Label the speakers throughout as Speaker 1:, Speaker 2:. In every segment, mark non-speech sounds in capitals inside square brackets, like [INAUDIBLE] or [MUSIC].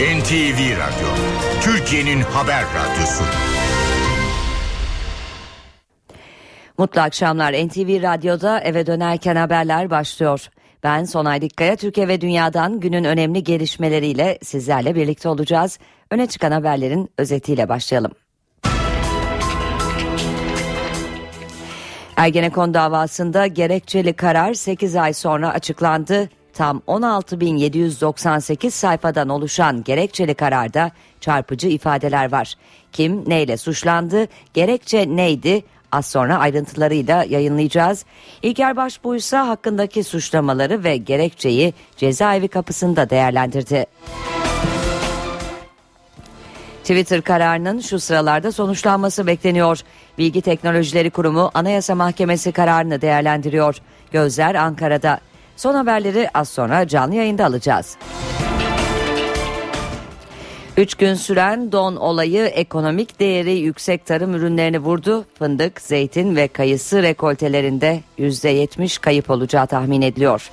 Speaker 1: NTV Radyo, Türkiye'nin haber radyosu.
Speaker 2: Mutlu akşamlar NTV Radyo'da eve dönerken haberler başlıyor. Ben Sonay Dikkaya Türkiye ve Dünya'dan günün önemli gelişmeleriyle sizlerle birlikte olacağız. Öne çıkan haberlerin özetiyle başlayalım. Ergenekon davasında gerekçeli karar 8 ay sonra açıklandı. Tam 16.798 sayfadan oluşan gerekçeli kararda çarpıcı ifadeler var. Kim neyle suçlandı, gerekçe neydi, Az sonra ayrıntılarıyla yayınlayacağız. İlker Başbuğ ise hakkındaki suçlamaları ve gerekçeyi cezaevi kapısında değerlendirdi. Twitter kararının şu sıralarda sonuçlanması bekleniyor. Bilgi Teknolojileri Kurumu Anayasa Mahkemesi kararını değerlendiriyor. Gözler Ankara'da. Son haberleri az sonra canlı yayında alacağız. Üç gün süren don olayı ekonomik değeri yüksek tarım ürünlerini vurdu. Fındık, zeytin ve kayısı rekoltelerinde %70 kayıp olacağı tahmin ediliyor.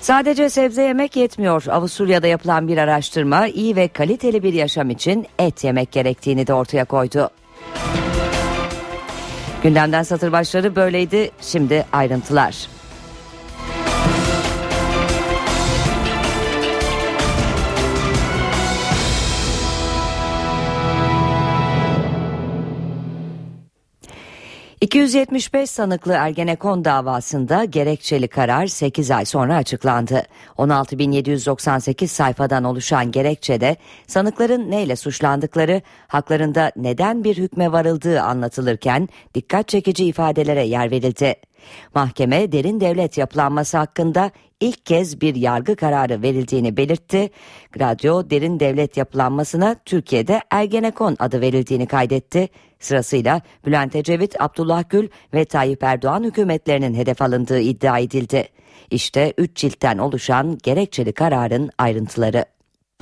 Speaker 2: Sadece sebze yemek yetmiyor. Avusturya'da yapılan bir araştırma iyi ve kaliteli bir yaşam için et yemek gerektiğini de ortaya koydu. Gündemden satır başları böyleydi. Şimdi ayrıntılar. 275 sanıklı Ergenekon davasında gerekçeli karar 8 ay sonra açıklandı. 16.798 sayfadan oluşan gerekçede sanıkların neyle suçlandıkları, haklarında neden bir hükme varıldığı anlatılırken dikkat çekici ifadelere yer verildi. Mahkeme derin devlet yapılanması hakkında ilk kez bir yargı kararı verildiğini belirtti. Radyo derin devlet yapılanmasına Türkiye'de Ergenekon adı verildiğini kaydetti. Sırasıyla Bülent Ecevit, Abdullah Gül ve Tayyip Erdoğan hükümetlerinin hedef alındığı iddia edildi. İşte 3 ciltten oluşan gerekçeli kararın ayrıntıları.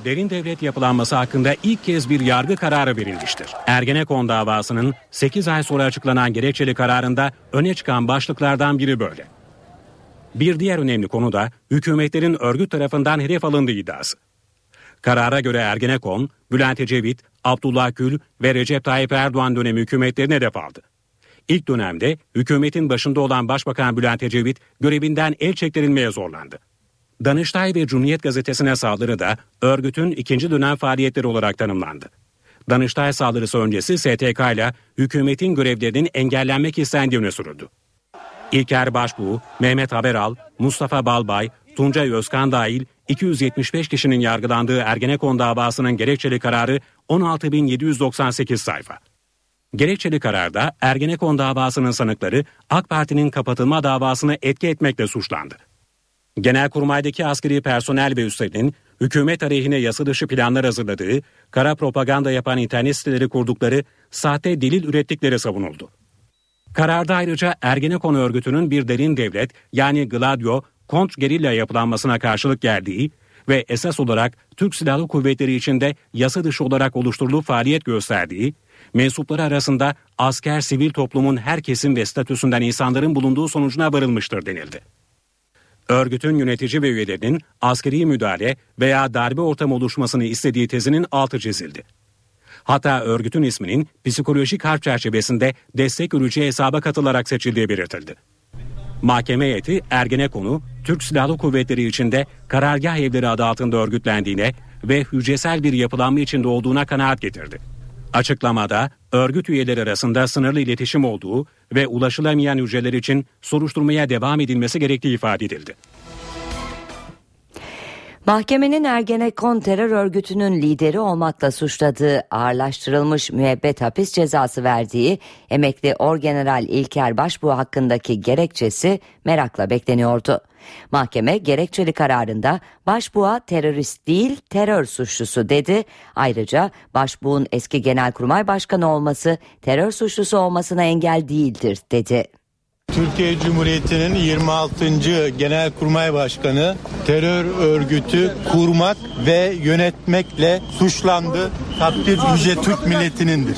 Speaker 3: Derin devlet yapılanması hakkında ilk kez bir yargı kararı verilmiştir. Ergenekon davasının 8 ay sonra açıklanan gerekçeli kararında öne çıkan başlıklardan biri böyle. Bir diğer önemli konu da hükümetlerin örgüt tarafından hedef alındığı iddiası. Karara göre Ergenekon, Bülent Ecevit, Abdullah Gül ve Recep Tayyip Erdoğan dönemi hükümetlerine hedef aldı. İlk dönemde hükümetin başında olan Başbakan Bülent Ecevit görevinden el çektirilmeye zorlandı. Danıştay ve Cumhuriyet Gazetesi'ne saldırı da örgütün ikinci dönem faaliyetleri olarak tanımlandı. Danıştay saldırısı öncesi STK ile hükümetin görevlerinin engellenmek istendiği öne sürüldü. İlker Başbuğ, Mehmet Haberal, Mustafa Balbay, Tuncay Özkan dahil 275 kişinin yargılandığı Ergenekon davasının gerekçeli kararı 16.798 sayfa. Gerekçeli kararda Ergenekon davasının sanıkları AK Parti'nin kapatılma davasını etki etmekle suçlandı. Genelkurmay'daki askeri personel ve üstlerin hükümet aleyhine yasa dışı planlar hazırladığı, kara propaganda yapan internet siteleri kurdukları, sahte delil ürettikleri savunuldu. Kararda ayrıca Ergenekon örgütünün bir derin devlet yani Gladio, kontrgerilla yapılanmasına karşılık geldiği ve esas olarak Türk Silahlı Kuvvetleri içinde yasa dışı olarak oluşturulup faaliyet gösterdiği, mensupları arasında asker sivil toplumun her kesim ve statüsünden insanların bulunduğu sonucuna varılmıştır denildi. Örgütün yönetici ve üyelerinin askeri müdahale veya darbe ortamı oluşmasını istediği tezinin altı çizildi. Hatta örgütün isminin psikolojik harp çerçevesinde destek ürücü hesaba katılarak seçildiği belirtildi. Mahkeme heyeti Ergenekon'u Türk Silahlı Kuvvetleri içinde karargah evleri adı altında örgütlendiğine ve hücresel bir yapılanma içinde olduğuna kanaat getirdi. Açıklamada örgüt üyeleri arasında sınırlı iletişim olduğu ve ulaşılamayan hücreler için soruşturmaya devam edilmesi gerektiği ifade edildi.
Speaker 2: Mahkemenin Ergenekon terör örgütünün lideri olmakla suçladığı ağırlaştırılmış müebbet hapis cezası verdiği emekli Orgeneral İlker Başbuğ hakkındaki gerekçesi merakla bekleniyordu. Mahkeme gerekçeli kararında Başbuğ'a terörist değil terör suçlusu dedi. Ayrıca Başbuğ'un eski genelkurmay başkanı olması terör suçlusu olmasına engel değildir dedi.
Speaker 4: Türkiye Cumhuriyeti'nin 26. Genelkurmay Başkanı terör örgütü kurmak ve yönetmekle suçlandı. takdir yüce Türk milletinindir.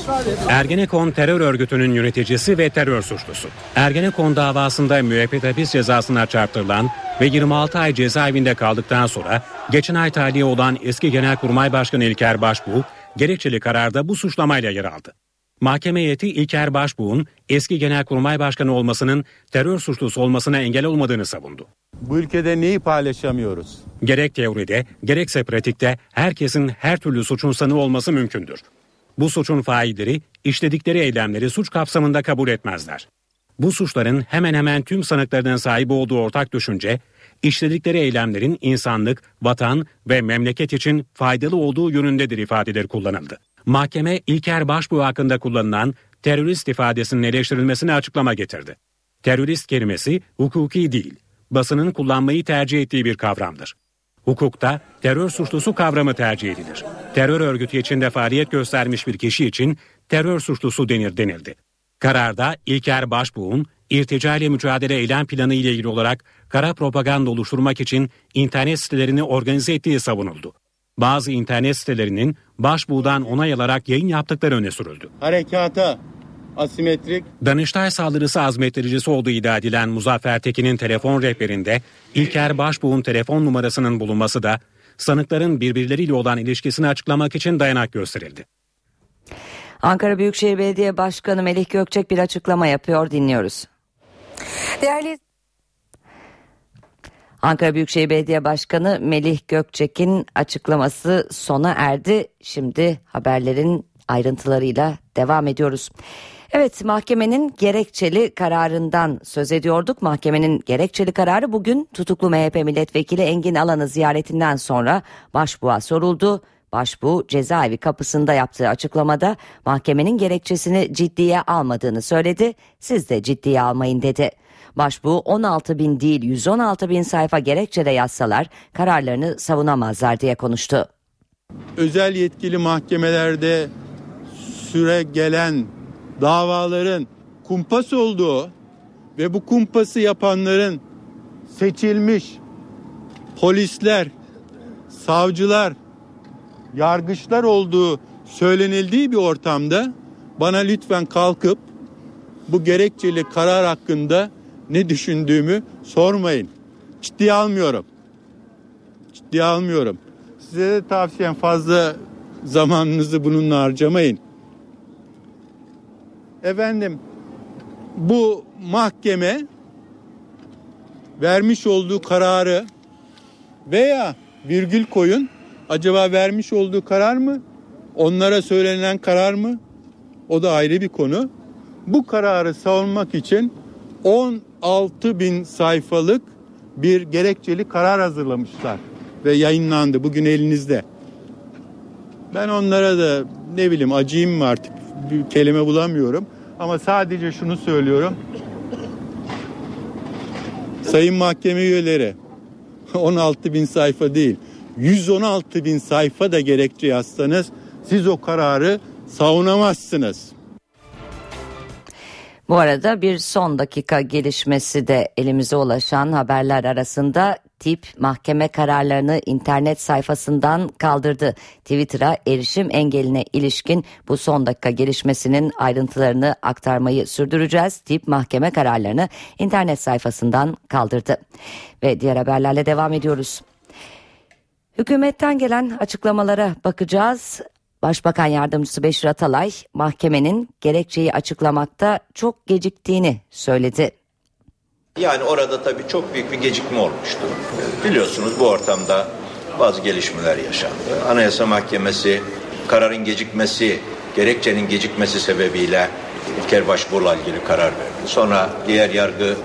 Speaker 3: Ergenekon terör örgütünün yöneticisi ve terör suçlusu. Ergenekon davasında müebbet hapis cezasına çarptırılan ve 26 ay cezaevinde kaldıktan sonra geçen ay tahliye olan eski Genelkurmay Başkanı İlker Başbuğ gerekçeli kararda bu suçlamayla yer aldı. Mahkeme heyeti İlker Başbuğ'un eski Genelkurmay Başkanı olmasının terör suçlusu olmasına engel olmadığını savundu.
Speaker 4: Bu ülkede neyi paylaşamıyoruz?
Speaker 3: Gerek teoride gerekse pratikte herkesin her türlü suçun sanığı olması mümkündür. Bu suçun failleri işledikleri eylemleri suç kapsamında kabul etmezler. Bu suçların hemen hemen tüm sanıklarının sahibi olduğu ortak düşünce, işledikleri eylemlerin insanlık, vatan ve memleket için faydalı olduğu yönündedir ifadeleri kullanıldı. Mahkeme İlker Başbuğ hakkında kullanılan terörist ifadesinin eleştirilmesine açıklama getirdi. Terörist kelimesi hukuki değil, basının kullanmayı tercih ettiği bir kavramdır. Hukukta terör suçlusu kavramı tercih edilir. Terör örgütü içinde faaliyet göstermiş bir kişi için terör suçlusu denir denildi. Kararda İlker Başbuğ'un irtica ile mücadele eylem planı ile ilgili olarak kara propaganda oluşturmak için internet sitelerini organize ettiği savunuldu. Bazı internet sitelerinin Başbuğ'dan onay alarak yayın yaptıkları öne sürüldü.
Speaker 4: Harekata asimetrik
Speaker 3: Danıştay saldırısı azmettiricisi olduğu iddia edilen Muzaffer Tekin'in telefon rehberinde İlker Başbuğ'un telefon numarasının bulunması da sanıkların birbirleriyle olan ilişkisini açıklamak için dayanak gösterildi.
Speaker 2: Ankara Büyükşehir Belediye Başkanı Melih Gökçek bir açıklama yapıyor dinliyoruz.
Speaker 5: Değerli
Speaker 2: Ankara Büyükşehir Belediye Başkanı Melih Gökçek'in açıklaması sona erdi. Şimdi haberlerin ayrıntılarıyla devam ediyoruz. Evet mahkemenin gerekçeli kararından söz ediyorduk. Mahkemenin gerekçeli kararı bugün tutuklu MHP milletvekili Engin Alan'ı ziyaretinden sonra başbuğa soruldu. Başbuğ cezaevi kapısında yaptığı açıklamada mahkemenin gerekçesini ciddiye almadığını söyledi. Siz de ciddiye almayın dedi. Başbuğ 16 bin değil 116 bin sayfa gerekçede yazsalar kararlarını savunamazlar diye konuştu.
Speaker 4: özel yetkili mahkemelerde süre gelen davaların kumpas olduğu ve bu kumpası yapanların seçilmiş polisler, savcılar, yargıçlar olduğu söylenildiği bir ortamda bana lütfen kalkıp bu gerekçeli karar hakkında ne düşündüğümü sormayın. Ciddiye almıyorum. Ciddiye almıyorum. Size de tavsiyem fazla zamanınızı bununla harcamayın. Efendim bu mahkeme vermiş olduğu kararı veya virgül koyun acaba vermiş olduğu karar mı? Onlara söylenen karar mı? O da ayrı bir konu. Bu kararı savunmak için 16 bin sayfalık bir gerekçeli karar hazırlamışlar ve yayınlandı bugün elinizde. Ben onlara da ne bileyim acıyım mı artık bir kelime bulamıyorum ama sadece şunu söylüyorum. Sayın mahkeme üyeleri [LAUGHS] 16 bin sayfa değil 116 bin sayfa da gerekçe yazsanız siz o kararı savunamazsınız.
Speaker 2: Bu arada bir son dakika gelişmesi de elimize ulaşan haberler arasında tip mahkeme kararlarını internet sayfasından kaldırdı. Twitter'a erişim engeline ilişkin bu son dakika gelişmesinin ayrıntılarını aktarmayı sürdüreceğiz. Tip mahkeme kararlarını internet sayfasından kaldırdı. Ve diğer haberlerle devam ediyoruz. Hükümetten gelen açıklamalara bakacağız. Başbakan Yardımcısı Beşir Atalay mahkemenin gerekçeyi açıklamakta çok geciktiğini söyledi.
Speaker 6: Yani orada tabii çok büyük bir gecikme olmuştu. Biliyorsunuz bu ortamda bazı gelişmeler yaşandı. Anayasa Mahkemesi kararın gecikmesi, gerekçenin gecikmesi sebebiyle İlker Başbuğ'la ilgili karar verdi. Sonra diğer yargı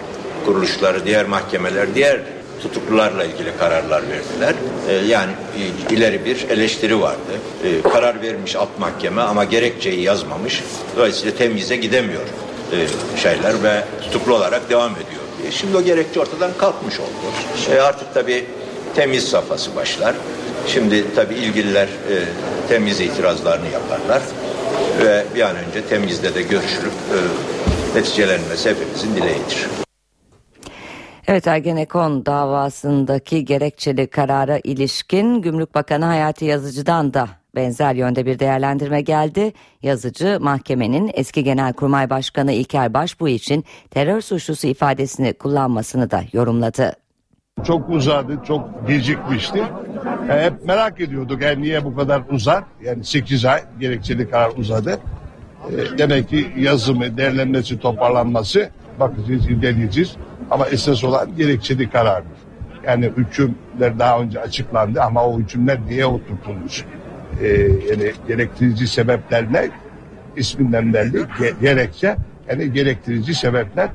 Speaker 6: kuruluşları, diğer mahkemeler, diğer tutuklularla ilgili kararlar verdiler. Ee, yani ileri bir eleştiri vardı. Ee, karar vermiş alt mahkeme ama gerekçeyi yazmamış. Dolayısıyla temyize gidemiyor e, şeyler ve tutuklu olarak devam ediyor. Şimdi o gerekçe ortadan kalkmış oldu. E, artık tabii temiz safhası başlar. Şimdi tabii ilgililer e, temiz itirazlarını yaparlar ve bir an önce temizde de görüşülüp e, neticelenmesi hepimizin dileğidir.
Speaker 2: Evet Ergenekon davasındaki gerekçeli karara ilişkin Gümrük Bakanı Hayati Yazıcı'dan da benzer yönde bir değerlendirme geldi. Yazıcı mahkemenin eski Genelkurmay Başkanı İlker Başbuğ için terör suçlusu ifadesini kullanmasını da yorumladı.
Speaker 7: Çok uzadı, çok gecikmişti. E, hep merak ediyorduk yani niye bu kadar uzar? Yani 8 ay gerekçeli karar uzadı. E, demek ki yazımı, değerlenmesi, toparlanması bakacağız, inceleyeceğiz. Ama esas olan gerekçeli karardır. Yani hükümler daha önce açıklandı ama o hükümler niye oturtulmuş? E, yani gerektirici sebepler ne? İsminden belli. Ge- gerekçe yani gerektirici sebepler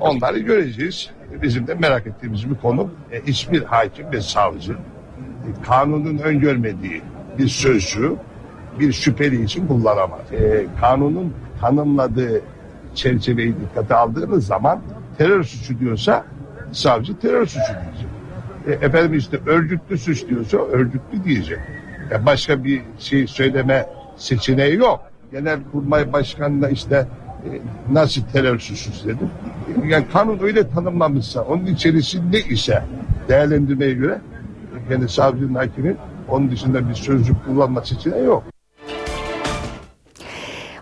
Speaker 7: onları göreceğiz. Bizim de merak ettiğimiz bir konu. E, hiçbir hakim ve savcı e, kanunun öngörmediği bir sözcüğü bir şüpheli için kullanamaz. E, kanunun tanımladığı çerçeveyi dikkate aldığınız zaman terör suçu diyorsa savcı terör suçu diyecek. E, efendim işte örgütlü suç diyorsa örgütlü diyecek. Ya başka bir şey söyleme seçeneği yok. Genel kurmay başkanına işte e, nasıl terör suçlusu dedim. Yani kanun öyle tanımlamışsa onun içerisinde ise değerlendirmeye göre yani savcının hakimin onun dışında bir sözcük kullanma seçeneği yok.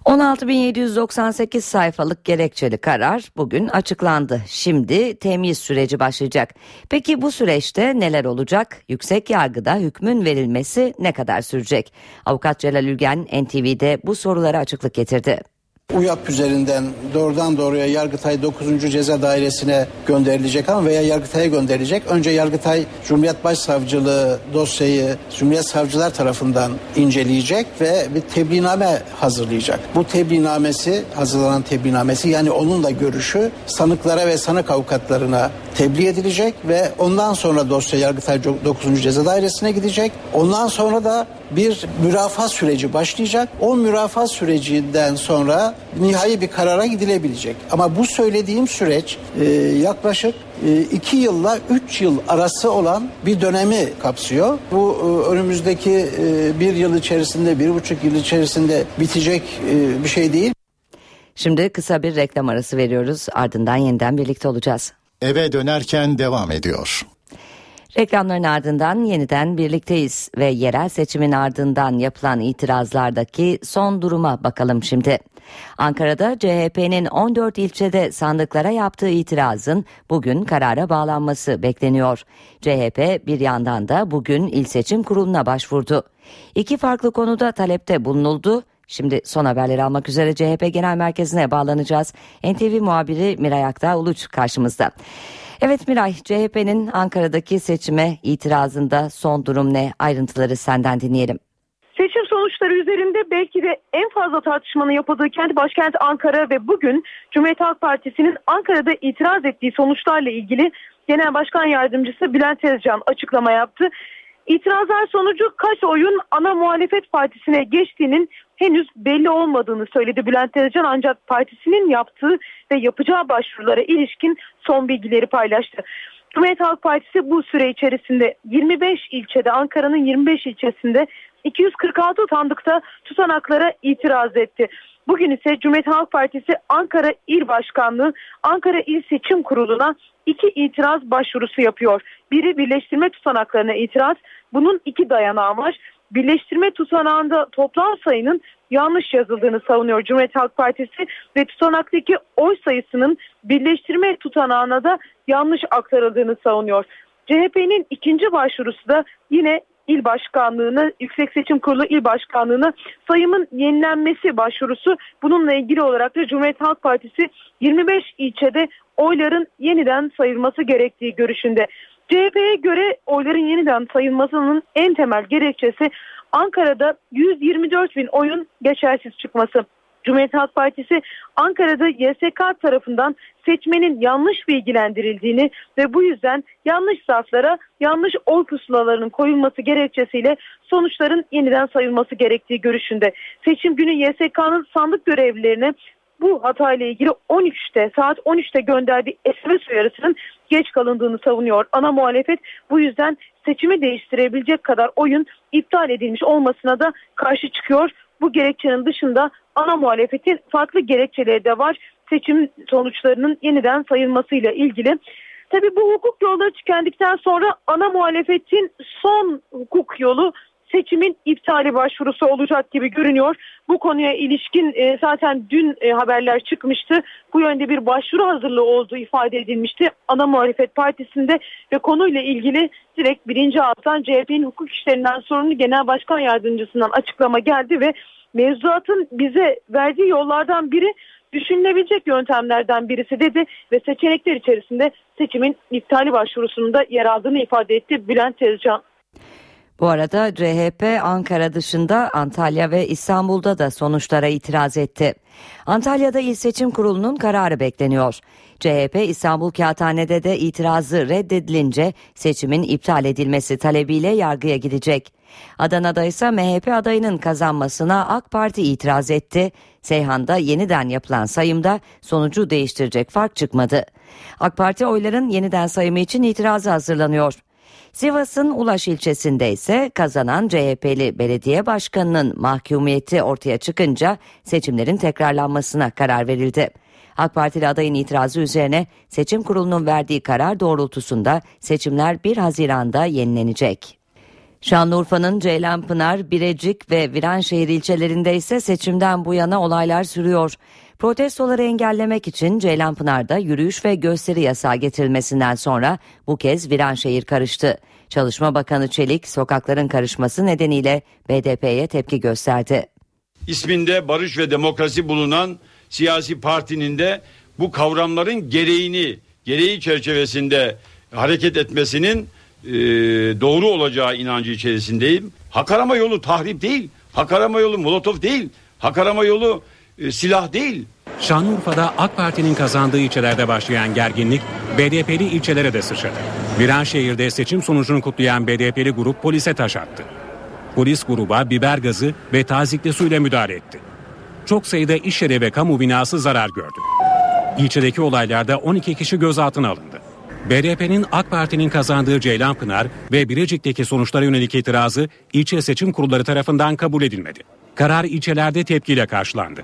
Speaker 2: 16.798 sayfalık gerekçeli karar bugün açıklandı. Şimdi temyiz süreci başlayacak. Peki bu süreçte neler olacak? Yüksek yargıda hükmün verilmesi ne kadar sürecek? Avukat Celal Ülgen NTV'de bu sorulara açıklık getirdi.
Speaker 8: UYAP üzerinden doğrudan doğruya Yargıtay 9. Ceza Dairesi'ne gönderilecek ama veya Yargıtay'a gönderilecek. Önce Yargıtay Cumhuriyet Başsavcılığı dosyayı Cumhuriyet Savcılar tarafından inceleyecek ve bir tebliğname hazırlayacak. Bu tebliğnamesi, hazırlanan tebliğnamesi yani onunla görüşü sanıklara ve sanık avukatlarına tebliğ edilecek ve ondan sonra dosya Yargıtay 9. Ceza Dairesi'ne gidecek. Ondan sonra da bir mürafaa süreci başlayacak. O mürafaa sürecinden sonra nihai bir karara gidilebilecek. Ama bu söylediğim süreç e, yaklaşık e, iki yılla üç yıl arası olan bir dönemi kapsıyor. Bu e, önümüzdeki e, bir yıl içerisinde, bir buçuk yıl içerisinde bitecek e, bir şey değil.
Speaker 2: Şimdi kısa bir reklam arası veriyoruz. Ardından yeniden birlikte olacağız.
Speaker 9: Eve dönerken devam ediyor.
Speaker 2: Reklamların ardından yeniden birlikteyiz ve yerel seçimin ardından yapılan itirazlardaki son duruma bakalım şimdi. Ankara'da CHP'nin 14 ilçede sandıklara yaptığı itirazın bugün karara bağlanması bekleniyor. CHP bir yandan da bugün il seçim kuruluna başvurdu. İki farklı konuda talepte bulunuldu. Şimdi son haberleri almak üzere CHP Genel Merkezi'ne bağlanacağız. NTV muhabiri Miray Aktağ Uluç karşımızda. Evet Miray, CHP'nin Ankara'daki seçime itirazında son durum ne? Ayrıntıları senden dinleyelim.
Speaker 10: Seçim sonuçları üzerinde belki de en fazla tartışmanın yapıldığı kent başkent Ankara ve bugün Cumhuriyet Halk Partisi'nin Ankara'da itiraz ettiği sonuçlarla ilgili Genel Başkan Yardımcısı Bülent Tezcan açıklama yaptı. İtirazlar sonucu kaç oyun ana muhalefet partisine geçtiğinin henüz belli olmadığını söyledi Bülent Tezcan ancak partisinin yaptığı ve yapacağı başvurulara ilişkin son bilgileri paylaştı. Cumhuriyet Halk Partisi bu süre içerisinde 25 ilçede Ankara'nın 25 ilçesinde 246 sandıkta tutanaklara itiraz etti. Bugün ise Cumhuriyet Halk Partisi Ankara İl Başkanlığı Ankara İl Seçim Kurulu'na iki itiraz başvurusu yapıyor. Biri birleştirme tutanaklarına itiraz. Bunun iki dayanağı var. Birleştirme tutanağında toplam sayının yanlış yazıldığını savunuyor Cumhuriyet Halk Partisi ve tutanaktaki oy sayısının birleştirme tutanağına da yanlış aktarıldığını savunuyor. CHP'nin ikinci başvurusu da yine il başkanlığına, Yüksek Seçim Kurulu il başkanlığına sayımın yenilenmesi başvurusu. Bununla ilgili olarak da Cumhuriyet Halk Partisi 25 ilçede oyların yeniden sayılması gerektiği görüşünde. CHP'ye göre oyların yeniden sayılmasının en temel gerekçesi Ankara'da 124 bin oyun geçersiz çıkması. Cumhuriyet Halk Partisi Ankara'da YSK tarafından seçmenin yanlış bilgilendirildiğini ve bu yüzden yanlış zarflara yanlış oy pusulalarının koyulması gerekçesiyle sonuçların yeniden sayılması gerektiği görüşünde. Seçim günü YSK'nın sandık görevlilerine bu hatayla ilgili 13'te saat 13'te gönderdiği SMS uyarısının geç kalındığını savunuyor. Ana muhalefet bu yüzden seçimi değiştirebilecek kadar oyun iptal edilmiş olmasına da karşı çıkıyor. Bu gerekçenin dışında ana muhalefetin farklı gerekçeleri de var. Seçim sonuçlarının yeniden sayılmasıyla ilgili. Tabi bu hukuk yolları tükendikten sonra ana muhalefetin son hukuk yolu seçimin iptali başvurusu olacak gibi görünüyor. Bu konuya ilişkin e, zaten dün e, haberler çıkmıştı. Bu yönde bir başvuru hazırlığı olduğu ifade edilmişti. Ana Muhalefet Partisi'nde ve konuyla ilgili direkt birinci ağızdan CHP'nin hukuk işlerinden sorumlu genel başkan yardımcısından açıklama geldi ve mevzuatın bize verdiği yollardan biri düşünülebilecek yöntemlerden birisi dedi ve seçenekler içerisinde seçimin iptali başvurusunun yer aldığını ifade etti Bülent Tezcan.
Speaker 2: Bu arada CHP Ankara dışında Antalya ve İstanbul'da da sonuçlara itiraz etti. Antalya'da İl Seçim Kurulu'nun kararı bekleniyor. CHP İstanbul Kağıthane'de de itirazı reddedilince seçimin iptal edilmesi talebiyle yargıya gidecek. Adana'da ise MHP adayının kazanmasına AK Parti itiraz etti. Seyhan'da yeniden yapılan sayımda sonucu değiştirecek fark çıkmadı. AK Parti oyların yeniden sayımı için itirazı hazırlanıyor. Sivas'ın Ulaş ilçesinde ise kazanan CHP'li belediye başkanının mahkumiyeti ortaya çıkınca seçimlerin tekrarlanmasına karar verildi. AK Partili adayın itirazı üzerine seçim kurulunun verdiği karar doğrultusunda seçimler 1 Haziran'da yenilenecek. Şanlıurfa'nın Ceylanpınar, Birecik ve Viranşehir ilçelerinde ise seçimden bu yana olaylar sürüyor. Protestoları engellemek için Ceylanpınar'da yürüyüş ve gösteri yasağı getirilmesinden sonra bu kez Viranşehir karıştı. Çalışma Bakanı Çelik sokakların karışması nedeniyle BDP'ye tepki gösterdi.
Speaker 11: İsminde barış ve demokrasi bulunan siyasi partinin de bu kavramların gereğini, gereği çerçevesinde hareket etmesinin e, doğru olacağı inancı içerisindeyim. Hak arama yolu tahrip değil, hak arama yolu molotof değil, hak arama yolu e, silah değil.
Speaker 3: Şanlıurfa'da AK Parti'nin kazandığı ilçelerde başlayan gerginlik BDP'li ilçelere de sıçradı. Viranşehir'de seçim sonucunu kutlayan BDP'li grup polise taş attı. Polis gruba biber gazı ve tazikli suyla müdahale etti. Çok sayıda iş yeri ve kamu binası zarar gördü. İlçedeki olaylarda 12 kişi gözaltına alındı. BDP'nin AK Parti'nin kazandığı Ceylanpınar ve Birecik'teki sonuçlara yönelik itirazı ilçe seçim kurulları tarafından kabul edilmedi. Karar ilçelerde tepkiyle karşılandı.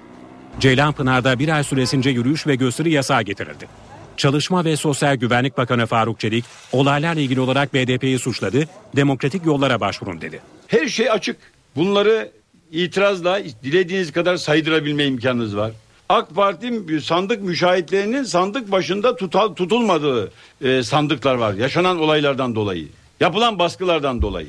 Speaker 3: Ceylanpınar'da bir ay süresince yürüyüş ve gösteri yasağı getirildi. Çalışma ve Sosyal Güvenlik Bakanı Faruk Çelik olaylarla ilgili olarak BDP'yi suçladı, demokratik yollara başvurun dedi.
Speaker 11: Her şey açık. Bunları itirazla dilediğiniz kadar saydırabilme imkanınız var. AK Parti sandık müşahitlerinin sandık başında tutal, tutulmadığı e, sandıklar var. Yaşanan olaylardan dolayı, yapılan baskılardan dolayı.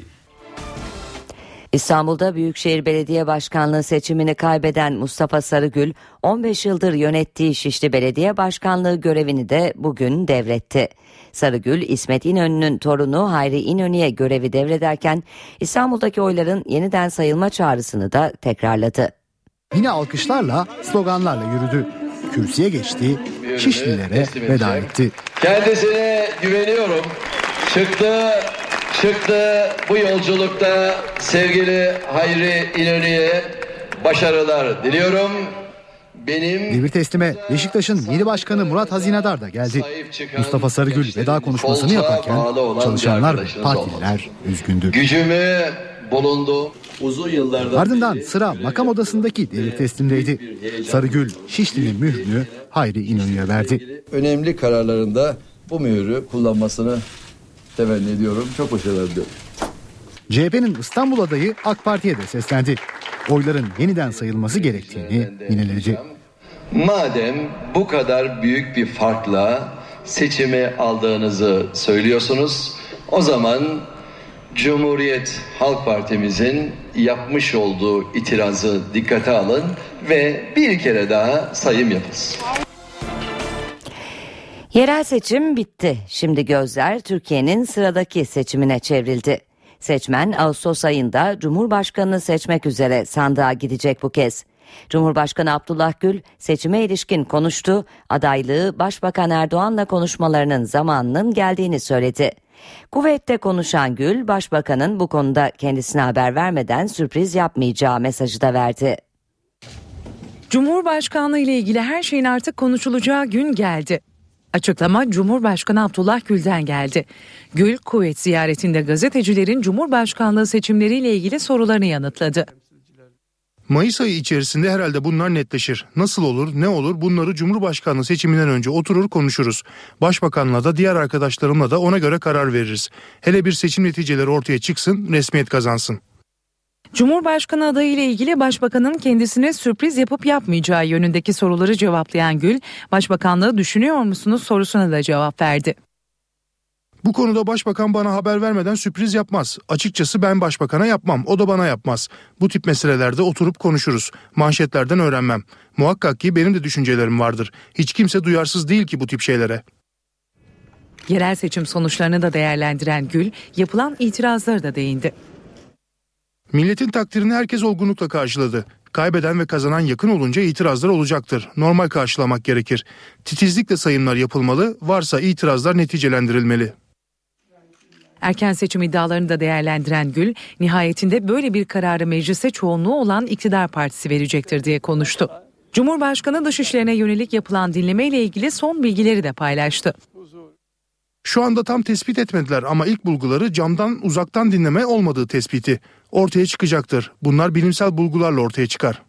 Speaker 2: İstanbul'da Büyükşehir Belediye Başkanlığı seçimini kaybeden Mustafa Sarıgül 15 yıldır yönettiği Şişli Belediye Başkanlığı görevini de bugün devretti. Sarıgül, İsmet İnönü'nün torunu Hayri İnönü'ye görevi devrederken İstanbul'daki oyların yeniden sayılma çağrısını da tekrarladı.
Speaker 12: Yine alkışlarla, sloganlarla yürüdü. Kürsüye geçti, Şişlilere veda etti.
Speaker 13: Kendisine güveniyorum. Çıktı, çıktı bu yolculukta sevgili Hayri İnönü'ye başarılar diliyorum. Benim
Speaker 12: Devir teslime Beşiktaş'ın yeni başkanı Murat Hazinedar da geldi. Mustafa Sarıgül veda konuşmasını yaparken çalışanlar ve partililer üzgündü.
Speaker 13: Gücümü bulundu. Uzun yıllardan
Speaker 12: Ardından sıra makam odasındaki devir teslimdeydi. Sarıgül Şişli'nin mührünü Hayri İnönü'ye verdi.
Speaker 13: Önemli kararlarında bu mühürü kullanmasını temenni ediyorum. Çok başarılar diliyorum.
Speaker 12: CHP'nin İstanbul adayı AK Parti'ye de seslendi. Oyların yeniden sayılması gerektiğini yineledi.
Speaker 13: Madem bu kadar büyük bir farkla seçimi aldığınızı söylüyorsunuz, o zaman Cumhuriyet Halk Partimizin yapmış olduğu itirazı dikkate alın ve bir kere daha sayım yapılsın.
Speaker 2: Yerel seçim bitti. Şimdi gözler Türkiye'nin sıradaki seçimine çevrildi. Seçmen Ağustos ayında Cumhurbaşkanını seçmek üzere sandığa gidecek bu kez. Cumhurbaşkanı Abdullah Gül seçime ilişkin konuştu, adaylığı Başbakan Erdoğan'la konuşmalarının zamanının geldiğini söyledi. Kuveyt'te konuşan Gül, Başbakan'ın bu konuda kendisine haber vermeden sürpriz yapmayacağı mesajı da verdi.
Speaker 14: Cumhurbaşkanlığı ile ilgili her şeyin artık konuşulacağı gün geldi. Açıklama Cumhurbaşkanı Abdullah Gül'den geldi. Gül, Kuveyt ziyaretinde gazetecilerin Cumhurbaşkanlığı seçimleriyle ilgili sorularını yanıtladı.
Speaker 15: Mayıs ayı içerisinde herhalde bunlar netleşir. Nasıl olur, ne olur bunları Cumhurbaşkanlığı seçiminden önce oturur konuşuruz. Başbakanla da diğer arkadaşlarımla da ona göre karar veririz. Hele bir seçim neticeleri ortaya çıksın, resmiyet kazansın.
Speaker 14: Cumhurbaşkanı adayı ile ilgili başbakanın kendisine sürpriz yapıp yapmayacağı yönündeki soruları cevaplayan Gül, başbakanlığı düşünüyor musunuz sorusuna da cevap verdi.
Speaker 15: Bu konuda başbakan bana haber vermeden sürpriz yapmaz. Açıkçası ben başbakana yapmam, o da bana yapmaz. Bu tip meselelerde oturup konuşuruz. Manşetlerden öğrenmem. Muhakkak ki benim de düşüncelerim vardır. Hiç kimse duyarsız değil ki bu tip şeylere.
Speaker 14: Yerel seçim sonuçlarını da değerlendiren Gül, yapılan itirazları da değindi.
Speaker 15: Milletin takdirini herkes olgunlukla karşıladı. Kaybeden ve kazanan yakın olunca itirazlar olacaktır. Normal karşılamak gerekir. Titizlikle sayımlar yapılmalı, varsa itirazlar neticelendirilmeli.
Speaker 14: Erken seçim iddialarını da değerlendiren Gül, nihayetinde böyle bir kararı meclise çoğunluğu olan iktidar partisi verecektir diye konuştu. Cumhurbaşkanı dışişlerine yönelik yapılan dinleme ile ilgili son bilgileri de paylaştı.
Speaker 15: Şu anda tam tespit etmediler ama ilk bulguları camdan uzaktan dinleme olmadığı tespiti ortaya çıkacaktır. Bunlar bilimsel bulgularla ortaya çıkar.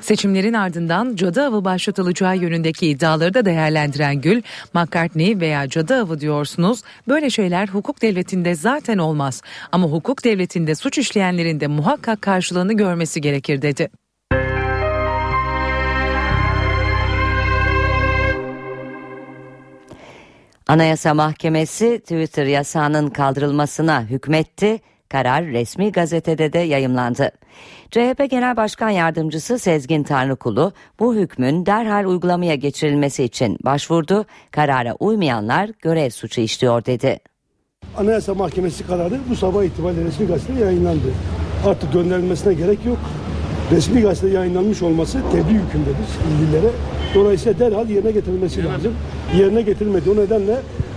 Speaker 14: Seçimlerin ardından cadı avı başlatılacağı yönündeki iddiaları da değerlendiren Gül, McCartney veya cadı avı diyorsunuz, böyle şeyler hukuk devletinde zaten olmaz. Ama hukuk devletinde suç işleyenlerin de muhakkak karşılığını görmesi gerekir dedi.
Speaker 2: Anayasa Mahkemesi Twitter yasağının kaldırılmasına hükmetti. Karar resmi gazetede de yayımlandı. CHP Genel Başkan Yardımcısı Sezgin Tanrıkulu bu hükmün derhal uygulamaya geçirilmesi için başvurdu. Karara uymayanlar görev suçu işliyor dedi.
Speaker 16: Anayasa Mahkemesi kararı bu sabah itibariyle resmi gazetede yayınlandı. Artık gönderilmesine gerek yok. Resmi gazetede yayınlanmış olması tebliğ hükümdedir ilgililere. Dolayısıyla derhal yerine getirilmesi lazım. Yerine getirilmedi. O nedenle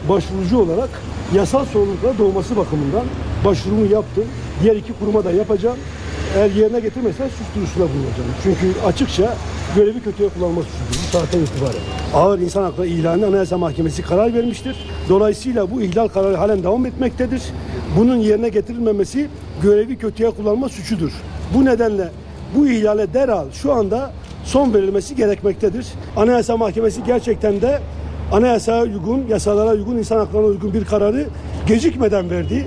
Speaker 16: başvurucu olarak yasal sorumlulukla doğması bakımından başvurumu yaptım. Diğer iki kuruma da yapacağım. Eğer yerine getirmezsen suç duyurusunda bulunacağım. Çünkü açıkça görevi kötüye kullanma suçudur bu saatten itibaren. Ağır insan hakları ilanı Anayasa Mahkemesi karar vermiştir. Dolayısıyla bu ihlal kararı halen devam etmektedir. Bunun yerine getirilmemesi görevi kötüye kullanma suçudur. Bu nedenle bu ihlale derhal şu anda son verilmesi gerekmektedir. Anayasa Mahkemesi gerçekten de anayasaya uygun, yasalara uygun, insan haklarına uygun bir kararı gecikmeden verdi.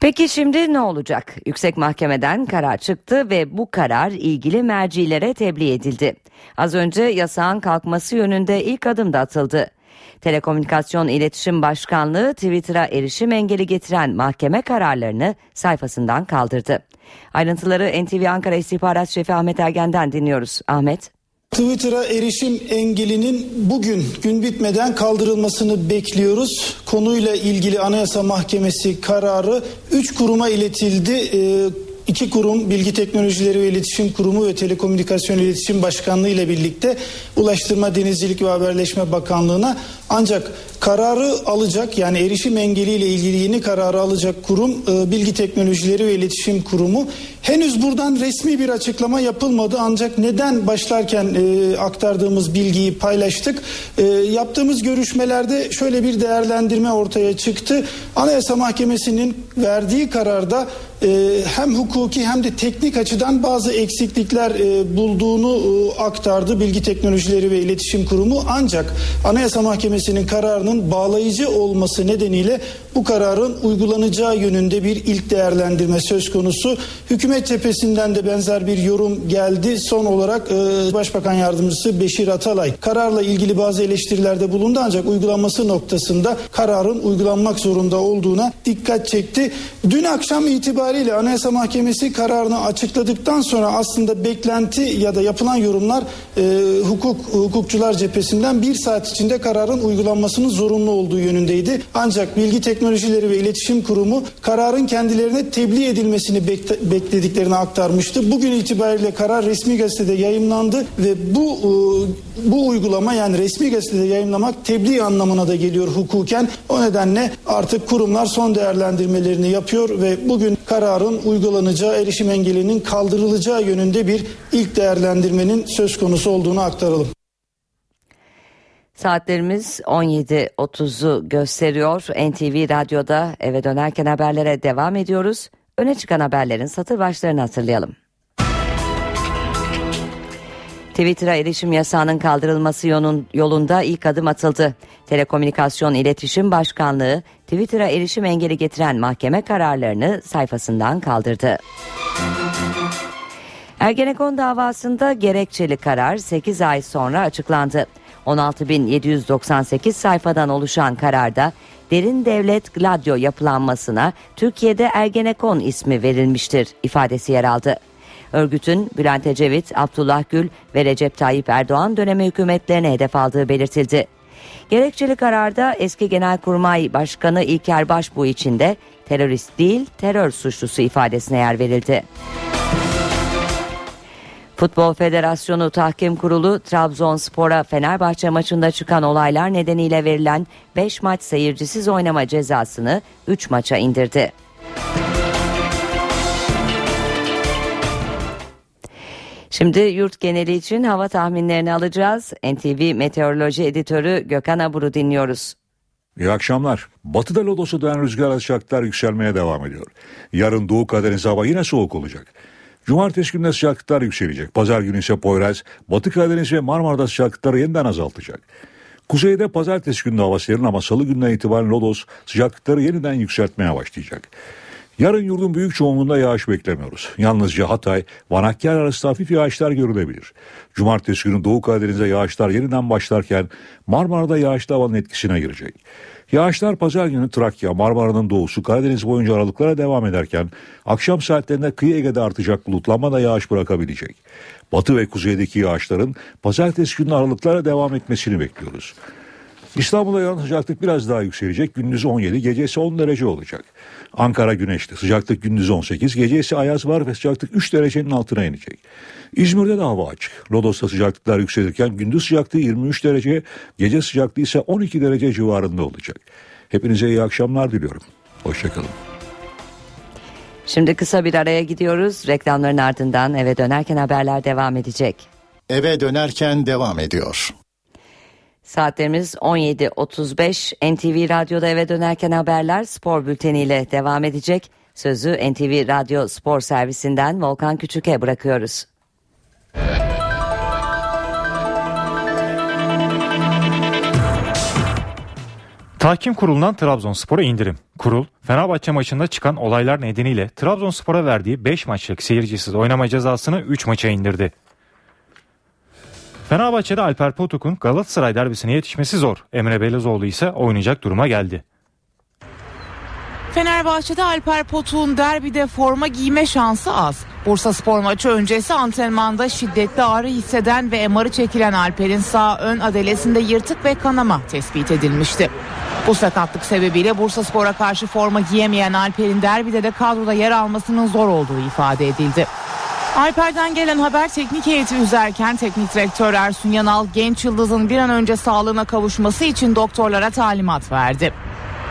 Speaker 2: Peki şimdi ne olacak? Yüksek Mahkemeden karar çıktı ve bu karar ilgili mercilere tebliğ edildi. Az önce yasağın kalkması yönünde ilk adım da atıldı. Telekomünikasyon İletişim Başkanlığı Twitter'a erişim engeli getiren mahkeme kararlarını sayfasından kaldırdı. Ayrıntıları NTV Ankara İstihbarat Şefi Ahmet Ergen'den dinliyoruz. Ahmet.
Speaker 17: Twitter'a erişim engelinin bugün gün bitmeden kaldırılmasını bekliyoruz. Konuyla ilgili Anayasa Mahkemesi kararı 3 kuruma iletildi. Ee, iki kurum Bilgi Teknolojileri ve İletişim Kurumu ve Telekomünikasyon İletişim Başkanlığı ile birlikte Ulaştırma Denizcilik ve Haberleşme Bakanlığı'na ancak kararı alacak yani erişim engeliyle ilgili yeni kararı alacak kurum e, Bilgi Teknolojileri ve İletişim Kurumu. Henüz buradan resmi bir açıklama yapılmadı ancak neden başlarken e, aktardığımız bilgiyi paylaştık. E, yaptığımız görüşmelerde şöyle bir değerlendirme ortaya çıktı. Anayasa Mahkemesi'nin verdiği kararda hem hukuki hem de teknik açıdan bazı eksiklikler bulduğunu aktardı Bilgi Teknolojileri ve İletişim Kurumu. Ancak Anayasa Mahkemesi'nin kararının bağlayıcı olması nedeniyle bu kararın uygulanacağı yönünde bir ilk değerlendirme söz konusu. Hükümet cephesinden de benzer bir yorum geldi. Son olarak e, Başbakan Yardımcısı Beşir Atalay kararla ilgili bazı eleştirilerde bulundu ancak uygulanması noktasında kararın uygulanmak zorunda olduğuna dikkat çekti. Dün akşam itibariyle Anayasa Mahkemesi kararını açıkladıktan sonra aslında beklenti ya da yapılan yorumlar e, hukuk hukukçular cephesinden bir saat içinde kararın uygulanmasının zorunlu olduğu yönündeydi. Ancak Bilgi Teknolojileri ve İletişim Kurumu kararın kendilerine tebliğ edilmesini beklediklerini aktarmıştı. Bugün itibariyle karar resmi gazetede yayımlandı ve bu e, bu uygulama yani resmi gazetede yayınlamak tebliğ anlamına da geliyor hukuken. O nedenle artık kurumlar son değerlendirmelerini yapıyor ve bugün kararın uygulanacağı erişim engelinin kaldırılacağı yönünde bir ilk değerlendirmenin söz konusu olduğunu aktaralım.
Speaker 2: Saatlerimiz 17.30'u gösteriyor. NTV Radyo'da eve dönerken haberlere devam ediyoruz. Öne çıkan haberlerin satır başlarını hatırlayalım. Twitter'a erişim yasağının kaldırılması yolunda ilk adım atıldı. Telekomünikasyon İletişim Başkanlığı Twitter'a erişim engeli getiren mahkeme kararlarını sayfasından kaldırdı. Ergenekon davasında gerekçeli karar 8 ay sonra açıklandı. 16.798 sayfadan oluşan kararda derin devlet Gladio yapılanmasına Türkiye'de Ergenekon ismi verilmiştir ifadesi yer aldı. Örgütün Bülent Ecevit, Abdullah Gül ve Recep Tayyip Erdoğan dönemi hükümetlerine hedef aldığı belirtildi. Gerekçeli kararda eski Genelkurmay Başkanı İlker Başbuğ için de terörist değil terör suçlusu ifadesine yer verildi. Futbol Federasyonu Tahkim Kurulu Trabzonspor'a Fenerbahçe maçında çıkan olaylar nedeniyle verilen 5 maç seyircisiz oynama cezasını 3 maça indirdi. Şimdi yurt geneli için hava tahminlerini alacağız. NTV Meteoroloji Editörü Gökhan Abur'u dinliyoruz.
Speaker 18: İyi akşamlar. Batıda lodosu dönen rüzgar sıcaklıklar yükselmeye devam ediyor. Yarın Doğu Karadeniz hava yine soğuk olacak. Cumartesi günü sıcaklıklar yükselecek. Pazar günü ise Poyraz, Batı Karadeniz ve Marmara'da sıcaklıkları yeniden azaltacak. Kuzeyde pazartesi günü hava serin ama salı günden itibaren Lodos sıcaklıkları yeniden yükseltmeye başlayacak. Yarın yurdun büyük çoğunluğunda yağış beklemiyoruz. Yalnızca Hatay, Vanakkar arası hafif yağışlar görülebilir. Cumartesi günü Doğu Karadeniz'de yağışlar yeniden başlarken Marmara'da yağışlı havanın etkisine girecek. Yağışlar pazar günü Trakya, Marmara'nın doğusu Karadeniz boyunca aralıklara devam ederken akşam saatlerinde kıyı Ege'de artacak bulutlanma da yağış bırakabilecek. Batı ve kuzeydeki yağışların pazartesi günü aralıklara devam etmesini bekliyoruz. İstanbul'da yarın sıcaklık biraz daha yükselecek. Gündüz 17, gecesi 10 derece olacak. Ankara güneşli. Sıcaklık gündüz 18, gecesi ayaz var ve sıcaklık 3 derecenin altına inecek. İzmir'de de hava açık. Rodos'ta sıcaklıklar yükselirken gündüz sıcaklığı 23 derece, gece sıcaklığı ise 12 derece civarında olacak. Hepinize iyi akşamlar diliyorum. Hoşçakalın.
Speaker 2: Şimdi kısa bir araya gidiyoruz. Reklamların ardından eve dönerken haberler devam edecek.
Speaker 9: Eve dönerken devam ediyor.
Speaker 2: Saatlerimiz 17.35 NTV Radyo'da eve dönerken haberler spor bülteniyle devam edecek. Sözü NTV Radyo Spor Servisinden Volkan Küçük'e bırakıyoruz.
Speaker 19: Tahkim Kurulu'ndan Trabzonspor'a indirim. Kurul, Fenerbahçe maçında çıkan olaylar nedeniyle Trabzonspor'a verdiği 5 maçlık seyircisiz oynama cezasını 3 maça indirdi. Fenerbahçe'de Alper Potuk'un Galatasaray derbisine yetişmesi zor. Emre Belezoğlu ise oynayacak duruma geldi.
Speaker 20: Fenerbahçe'de Alper Potuk'un derbide forma giyme şansı az. Bursa Spor maçı öncesi antrenmanda şiddetli ağrı hisseden ve MR'ı çekilen Alper'in sağ ön adelesinde yırtık ve kanama tespit edilmişti. Bu sakatlık sebebiyle Bursa Spor'a karşı forma giyemeyen Alper'in derbide de kadroda yer almasının zor olduğu ifade edildi. Alper'den gelen haber teknik heyeti üzerken teknik direktör Ersun Yanal genç yıldızın bir an önce sağlığına kavuşması için doktorlara talimat verdi.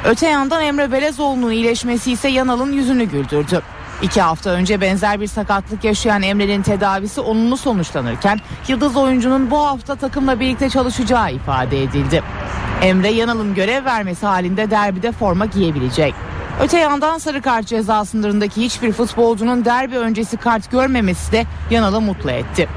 Speaker 20: Öte yandan Emre Belezoğlu'nun iyileşmesi ise Yanal'ın yüzünü güldürdü. İki hafta önce benzer bir sakatlık yaşayan Emre'nin tedavisi olumlu sonuçlanırken Yıldız oyuncunun bu hafta takımla birlikte çalışacağı ifade edildi. Emre Yanal'ın görev vermesi halinde derbide forma giyebilecek. Öte yandan sarı kart ceza sınırındaki hiçbir futbolcunun derbi öncesi kart görmemesi de Yanal'ı mutlu etti.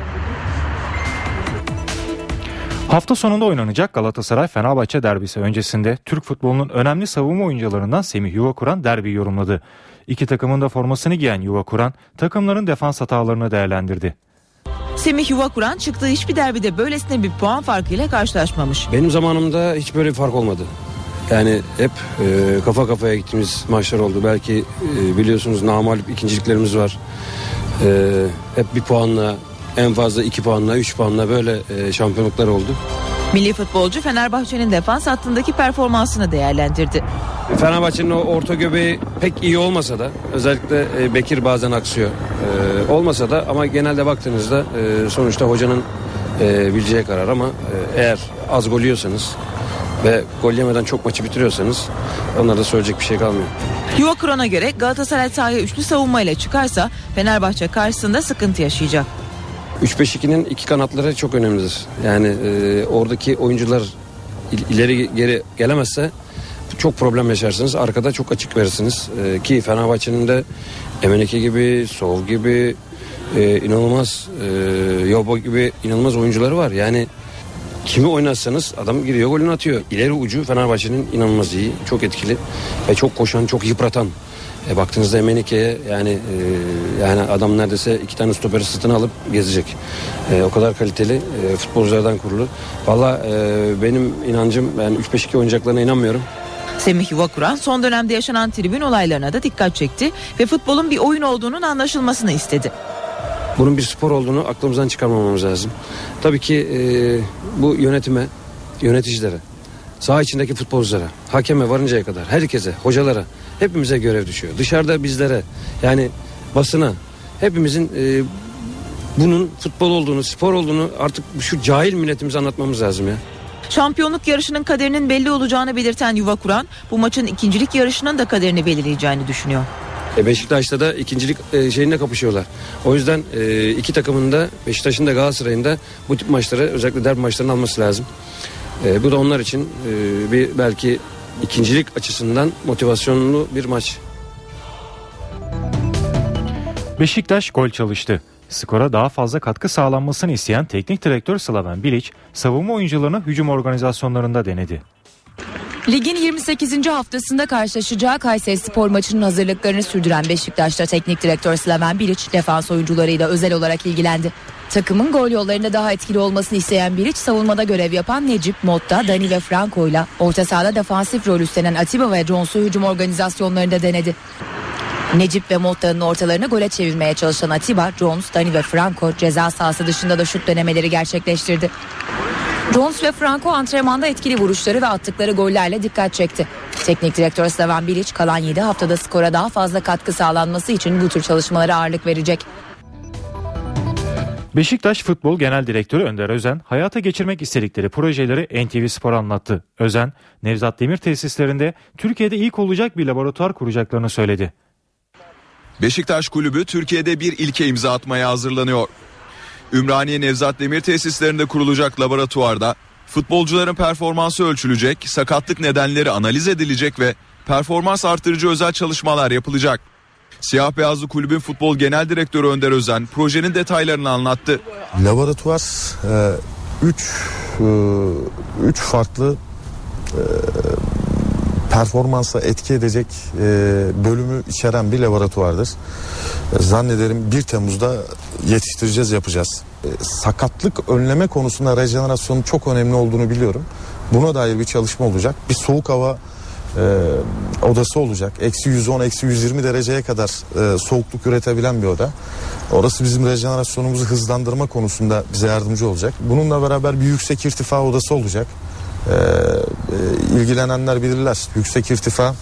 Speaker 19: Hafta sonunda oynanacak Galatasaray Fenerbahçe derbisi öncesinde Türk futbolunun önemli savunma oyuncularından Semih Yuvakuran derbi yorumladı. İki takımın da formasını giyen Yuvakuran takımların defans hatalarını değerlendirdi.
Speaker 21: Semih Yuvakuran çıktığı hiçbir derbide böylesine bir puan farkıyla karşılaşmamış.
Speaker 22: Benim zamanımda hiç böyle bir fark olmadı. Yani hep e, kafa kafaya gittiğimiz maçlar oldu. Belki e, biliyorsunuz namalip ikinciliklerimiz var. E, hep bir puanla en fazla iki puanla üç puanla böyle e, şampiyonluklar oldu.
Speaker 21: Milli futbolcu Fenerbahçe'nin defans hattındaki performansını değerlendirdi.
Speaker 22: Fenerbahçe'nin o orta göbeği pek iyi olmasa da özellikle e, Bekir bazen aksıyor. E, olmasa da ama genelde baktığınızda e, sonuçta hocanın e, bileceği karar ama e, eğer az gol yiyorsanız ve gol yemeden çok maçı bitiriyorsanız onlarda söyleyecek bir şey kalmıyor.
Speaker 21: Yuva Kur'an'a göre Galatasaray sahaya üçlü savunmayla çıkarsa Fenerbahçe karşısında sıkıntı yaşayacak.
Speaker 22: 3-5-2'nin iki kanatları çok önemlidir. Yani e, oradaki oyuncular ileri geri gelemezse çok problem yaşarsınız. Arkada çok açık verirsiniz. E, ki Fenerbahçe'nin de Emenike gibi, Sov gibi, e, inanılmaz e, Yobo gibi inanılmaz oyuncuları var. Yani kimi oynatsanız adam giriyor golünü atıyor. İleri ucu Fenerbahçe'nin inanılmaz iyi, çok etkili ve çok koşan, çok yıpratan. E, baktığınızda Emenike'ye yani e, yani adam neredeyse iki tane stoperi sırtına alıp gezecek. E, o kadar kaliteli e, futbolculardan kurulu. Valla e, benim inancım ben 3-5-2 oynayacaklarına inanmıyorum.
Speaker 21: Semih Yuvakuran son dönemde yaşanan tribün olaylarına da dikkat çekti ve futbolun bir oyun olduğunun anlaşılmasını istedi.
Speaker 22: Bunun bir spor olduğunu aklımızdan çıkarmamamız lazım. Tabii ki e, bu yönetime, yöneticilere, saha içindeki futbolculara, hakeme varıncaya kadar herkese, hocalara, hepimize görev düşüyor. Dışarıda bizlere, yani basına, hepimizin e, bunun futbol olduğunu, spor olduğunu artık şu cahil milletimize anlatmamız lazım ya.
Speaker 21: Şampiyonluk yarışının kaderinin belli olacağını belirten Yuvakuran bu maçın ikincilik yarışının da kaderini belirleyeceğini düşünüyor.
Speaker 22: E Beşiktaş'ta da ikincilik e, şeyinde kapışıyorlar. O yüzden e, iki takımın da Beşiktaş'ın da Galatasaray'ın da bu tip maçları özellikle derbi maçlarını alması lazım. E, bu da onlar için e, bir belki ikincilik açısından motivasyonlu bir maç.
Speaker 19: Beşiktaş gol çalıştı. Skora daha fazla katkı sağlanmasını isteyen teknik direktör Slaven Bilic, savunma oyuncularını hücum organizasyonlarında denedi.
Speaker 23: Ligin 28. haftasında karşılaşacağı Kayseri Spor maçının hazırlıklarını sürdüren Beşiktaş'ta teknik direktör Slaven Bilic defans oyuncularıyla özel olarak ilgilendi. Takımın gol yollarında daha etkili olmasını isteyen Bilic savunmada görev yapan Necip, Motta, Dani ve Franco ile orta sahada defansif rol üstlenen Atiba ve Jones'u hücum organizasyonlarında denedi. Necip ve Motta'nın ortalarını gole çevirmeye çalışan Atiba, Jones, Dani ve Franco ceza sahası dışında da şut denemeleri gerçekleştirdi. Jones ve Franco antrenmanda etkili vuruşları ve attıkları gollerle dikkat çekti. Teknik direktör Slaven Bilic kalan 7 haftada skora daha fazla katkı sağlanması için bu tür çalışmalara ağırlık verecek.
Speaker 19: Beşiktaş Futbol Genel Direktörü Önder Özen hayata geçirmek istedikleri projeleri NTV Spor anlattı. Özen, Nevzat Demir tesislerinde Türkiye'de ilk olacak bir laboratuvar kuracaklarını söyledi.
Speaker 24: Beşiktaş Kulübü Türkiye'de bir ilke imza atmaya hazırlanıyor. Ümraniye Nevzat Demir tesislerinde kurulacak laboratuvarda futbolcuların performansı ölçülecek, sakatlık nedenleri analiz edilecek ve performans artırıcı özel çalışmalar yapılacak. Siyah Beyazlı Kulübün futbol genel direktörü Önder Özen projenin detaylarını anlattı.
Speaker 25: Laboratuvar 3 e, 3 farklı e, performansa etki edecek e, bölümü içeren bir laboratuvardır. E, zannederim 1 Temmuz'da yetiştireceğiz yapacağız. E, sakatlık önleme konusunda rejenerasyonun çok önemli olduğunu biliyorum. Buna dair bir çalışma olacak. Bir soğuk hava e, odası olacak. Eksi 110, eksi 120 dereceye kadar e, soğukluk üretebilen bir oda. Orası bizim rejenerasyonumuzu hızlandırma konusunda bize yardımcı olacak. Bununla beraber bir yüksek irtifa odası olacak. E, e, ilgilenenler bilirler. Yüksek irtifa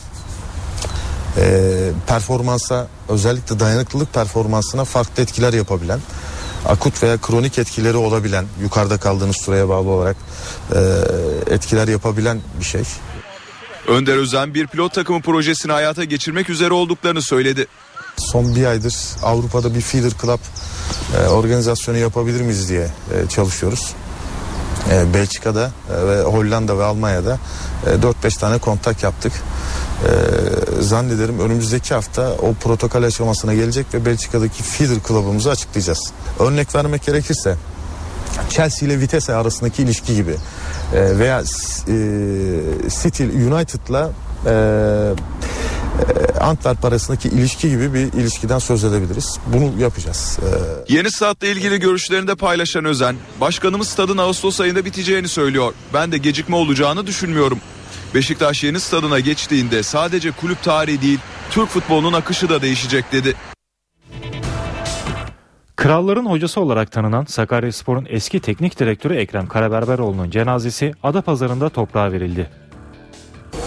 Speaker 25: e, performansa özellikle dayanıklılık performansına farklı etkiler yapabilen akut veya kronik etkileri olabilen yukarıda kaldığınız süreye bağlı olarak e, etkiler yapabilen bir şey.
Speaker 24: Önder Özen bir pilot takımı projesini hayata geçirmek üzere olduklarını söyledi.
Speaker 25: Son bir aydır Avrupa'da bir feeder club e, organizasyonu yapabilir miyiz diye e, çalışıyoruz. E, Belçika'da e, ve Hollanda ve Almanya'da e, 4-5 tane kontak yaptık. E, zannederim önümüzdeki hafta o protokol aşamasına gelecek ve Belçika'daki feeder club'ımızı açıklayacağız. Örnek vermek gerekirse Chelsea ile Vitesse arasındaki ilişki gibi e, veya e, City United'la e, Antwerp arasındaki ilişki gibi bir ilişkiden söz edebiliriz. Bunu yapacağız.
Speaker 24: Ee... Yeni statla ilgili görüşlerini de paylaşan Özen, başkanımız stadın Ağustos ayında biteceğini söylüyor. Ben de gecikme olacağını düşünmüyorum. Beşiktaş yeni stadına geçtiğinde sadece kulüp tarihi değil, Türk futbolunun akışı da değişecek dedi.
Speaker 19: Kralların hocası olarak tanınan Sakaryaspor'un eski teknik direktörü Ekrem Karaberberoğlu'nun cenazesi Adapazarı'nda toprağa verildi.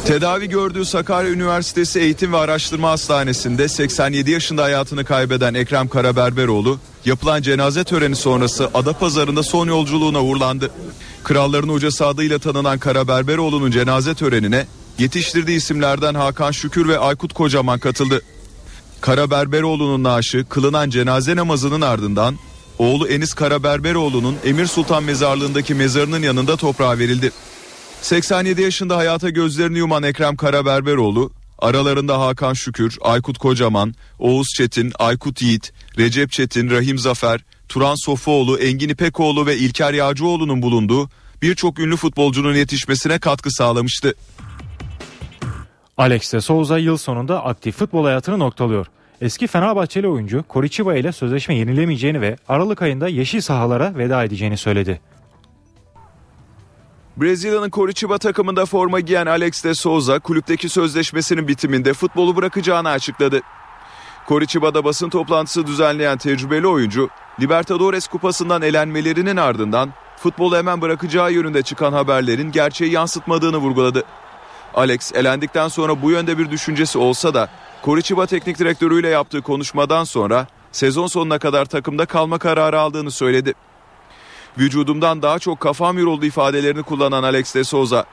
Speaker 24: Tedavi gördüğü Sakarya Üniversitesi Eğitim ve Araştırma Hastanesi'nde 87 yaşında hayatını kaybeden Ekrem Karaberberoğlu yapılan cenaze töreni sonrası Adapazarı'nda son yolculuğuna uğurlandı. Kralların hocası adıyla tanınan Karaberberoğlu'nun cenaze törenine yetiştirdiği isimlerden Hakan Şükür ve Aykut Kocaman katıldı. Karaberberoğlu'nun naaşı kılınan cenaze namazının ardından oğlu Enis Karaberberoğlu'nun Emir Sultan Mezarlığı'ndaki mezarının yanında toprağa verildi. 87 yaşında hayata gözlerini yuman Ekrem Karaberberoğlu Aralarında Hakan Şükür, Aykut Kocaman, Oğuz Çetin, Aykut Yiğit, Recep Çetin, Rahim Zafer, Turan Sofuoğlu, Engin İpekoğlu ve İlker Yağcıoğlu'nun bulunduğu birçok ünlü futbolcunun yetişmesine katkı sağlamıştı.
Speaker 19: Alex de Souza yıl sonunda aktif futbol hayatını noktalıyor. Eski Fenerbahçeli oyuncu Koriçiba ile sözleşme yenilemeyeceğini ve Aralık ayında yeşil sahalara veda edeceğini söyledi.
Speaker 24: Brezilya'nın Coritiba takımında forma giyen Alex de Souza kulüpteki sözleşmesinin bitiminde futbolu bırakacağını açıkladı. Coriciba'da basın toplantısı düzenleyen tecrübeli oyuncu, Libertadores kupasından elenmelerinin ardından futbolu hemen bırakacağı yönünde çıkan haberlerin gerçeği yansıtmadığını vurguladı. Alex elendikten sonra bu yönde bir düşüncesi olsa da Coritiba teknik direktörüyle yaptığı konuşmadan sonra sezon sonuna kadar takımda kalma kararı aldığını söyledi. Vücudumdan daha çok kafam yoruldu ifadelerini kullanan Alex de Souza,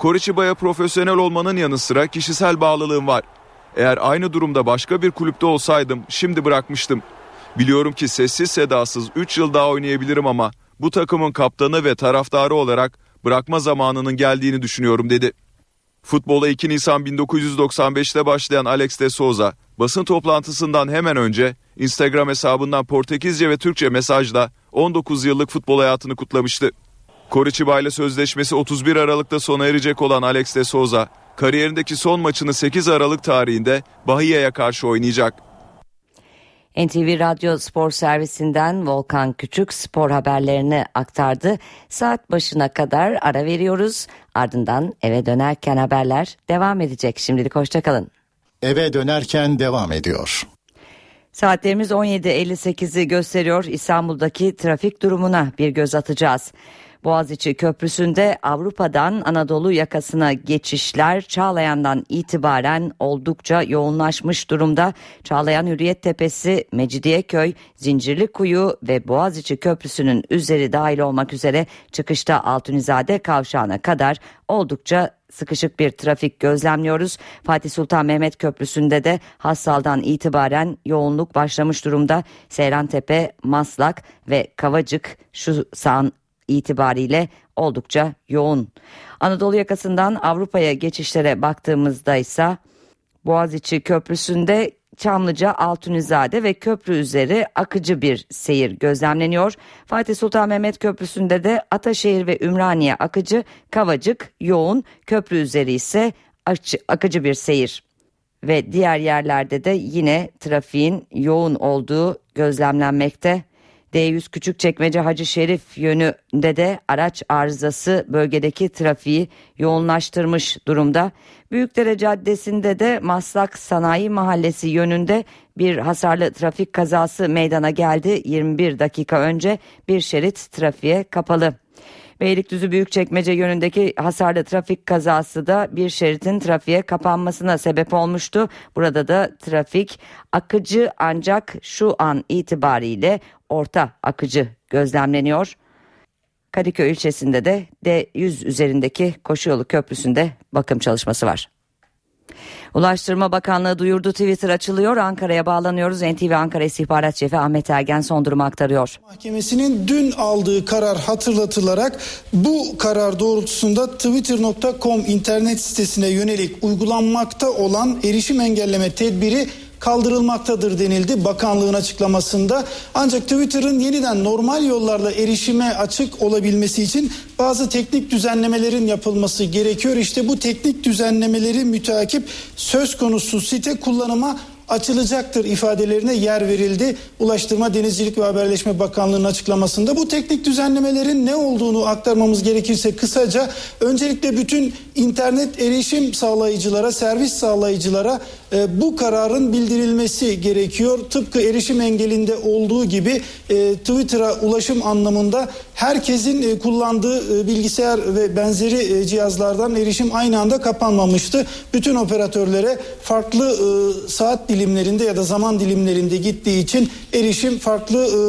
Speaker 24: Coriciba'ya profesyonel olmanın yanı sıra kişisel bağlılığım var. Eğer aynı durumda başka bir kulüpte olsaydım şimdi bırakmıştım. Biliyorum ki sessiz sedasız 3 yıl daha oynayabilirim ama bu takımın kaptanı ve taraftarı olarak bırakma zamanının geldiğini düşünüyorum dedi. Futbola 2 Nisan 1995'te başlayan Alex de Souza basın toplantısından hemen önce Instagram hesabından Portekizce ve Türkçe mesajla 19 yıllık futbol hayatını kutlamıştı. Coritiba ile sözleşmesi 31 Aralık'ta sona erecek olan Alex de Souza, kariyerindeki son maçını 8 Aralık tarihinde Bahia'ya karşı oynayacak.
Speaker 2: NTV Radyo Spor Servisinden Volkan Küçük spor haberlerini aktardı. Saat başına kadar ara veriyoruz. Ardından eve dönerken haberler devam edecek. Şimdilik hoşçakalın.
Speaker 9: Eve dönerken devam ediyor.
Speaker 2: Saatlerimiz 17.58'i gösteriyor. İstanbul'daki trafik durumuna bir göz atacağız. Boğaziçi Köprüsü'nde Avrupa'dan Anadolu yakasına geçişler Çağlayan'dan itibaren oldukça yoğunlaşmış durumda. Çağlayan Hürriyet Tepesi, Mecidiyeköy, Zincirlikuyu ve Boğaziçi Köprüsü'nün üzeri dahil olmak üzere çıkışta Altunizade kavşağına kadar oldukça sıkışık bir trafik gözlemliyoruz. Fatih Sultan Mehmet Köprüsü'nde de Hassal'dan itibaren yoğunluk başlamış durumda. Seyrantepe, Maslak ve Kavacık şu sağın itibariyle oldukça yoğun. Anadolu yakasından Avrupa'ya geçişlere baktığımızda ise Boğaziçi Köprüsü'nde Çamlıca, Altunizade ve köprü üzeri akıcı bir seyir gözlemleniyor. Fatih Sultan Mehmet Köprüsü'nde de Ataşehir ve Ümraniye akıcı, Kavacık yoğun, köprü üzeri ise akıcı bir seyir. Ve diğer yerlerde de yine trafiğin yoğun olduğu gözlemlenmekte. D100 Küçükçekmece Hacı Şerif yönünde de araç arızası bölgedeki trafiği yoğunlaştırmış durumda. Büyükdere Caddesi'nde de Maslak Sanayi Mahallesi yönünde bir hasarlı trafik kazası meydana geldi. 21 dakika önce bir şerit trafiğe kapalı. Beylikdüzü Büyükçekmece yönündeki hasarlı trafik kazası da bir şeritin trafiğe kapanmasına sebep olmuştu. Burada da trafik akıcı ancak şu an itibariyle orta akıcı gözlemleniyor. Kadıköy ilçesinde de D100 üzerindeki koşu köprüsünde bakım çalışması var. Ulaştırma Bakanlığı duyurdu Twitter açılıyor. Ankara'ya bağlanıyoruz. NTV Ankara İstihbarat Şefi Ahmet Ergen son durumu aktarıyor.
Speaker 17: Mahkemesinin dün aldığı karar hatırlatılarak bu karar doğrultusunda twitter.com internet sitesine yönelik uygulanmakta olan erişim engelleme tedbiri kaldırılmaktadır denildi bakanlığın açıklamasında. Ancak Twitter'ın yeniden normal yollarla erişime açık olabilmesi için bazı teknik düzenlemelerin yapılması gerekiyor. İşte bu teknik düzenlemeleri müteakip söz konusu site kullanıma açılacaktır ifadelerine yer verildi. Ulaştırma Denizcilik ve Haberleşme Bakanlığı'nın açıklamasında bu teknik düzenlemelerin ne olduğunu aktarmamız gerekirse kısaca öncelikle bütün internet erişim sağlayıcılara, servis sağlayıcılara e, bu kararın bildirilmesi gerekiyor. Tıpkı erişim engelinde olduğu gibi e, Twitter'a ulaşım anlamında herkesin e, kullandığı e, bilgisayar ve benzeri e, cihazlardan erişim aynı anda kapanmamıştı. Bütün operatörlere farklı e, saat dilimlerinde ya da zaman dilimlerinde gittiği için erişim farklı e,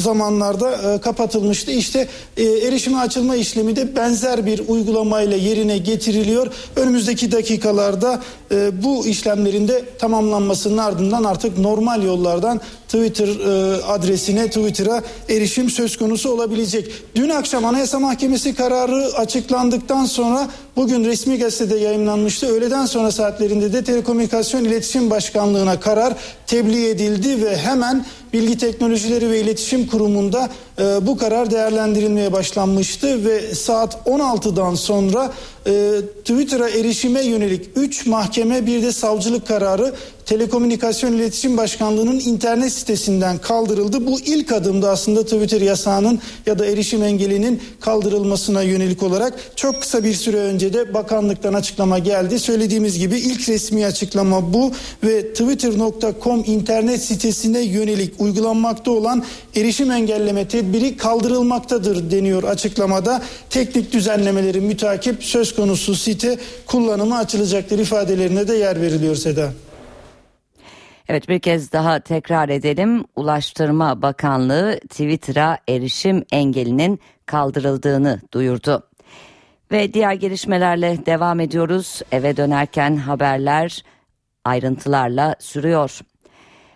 Speaker 17: zamanlarda e, kapatılmıştı. İşte e, erişime açılma işlemi de benzer bir uygulamayla yerine getiriliyor. Önümüzdeki dakikalarda e, bu işlemlerin de tamamlanmasının ardından artık normal yollardan Twitter e, adresine Twitter'a erişim söz konusu olabilecek. Dün akşam Anayasa Mahkemesi kararı açıklandıktan sonra bugün resmi gazetede yayınlanmıştı. Öğleden sonra saatlerinde de Telekomünikasyon İletişim Başkanlığı'na karar tebliğ edildi ve hemen Bilgi Teknolojileri ve İletişim Kurumu'nda e, bu karar değerlendirilmeye başlanmıştı ve saat 16'dan sonra e, Twitter'a erişime yönelik 3 mahkeme bir de savcılık kararı Telekomünikasyon İletişim Başkanlığı'nın internet sitesinden kaldırıldı. Bu ilk adımda aslında Twitter yasağının ya da erişim engelinin kaldırılmasına yönelik olarak çok kısa bir süre önce de bakanlıktan açıklama geldi. Söylediğimiz gibi ilk resmi açıklama bu ve twitter.com internet sitesine yönelik uygulanmakta olan erişim engelleme tedbiri kaldırılmaktadır deniyor açıklamada. Teknik düzenlemeleri mütakip söz konusu site kullanıma açılacaktır ifadelerine de yer veriliyor Seda.
Speaker 2: Evet bir kez daha tekrar edelim. Ulaştırma Bakanlığı Twitter'a erişim engelinin kaldırıldığını duyurdu. Ve diğer gelişmelerle devam ediyoruz. Eve dönerken haberler ayrıntılarla sürüyor.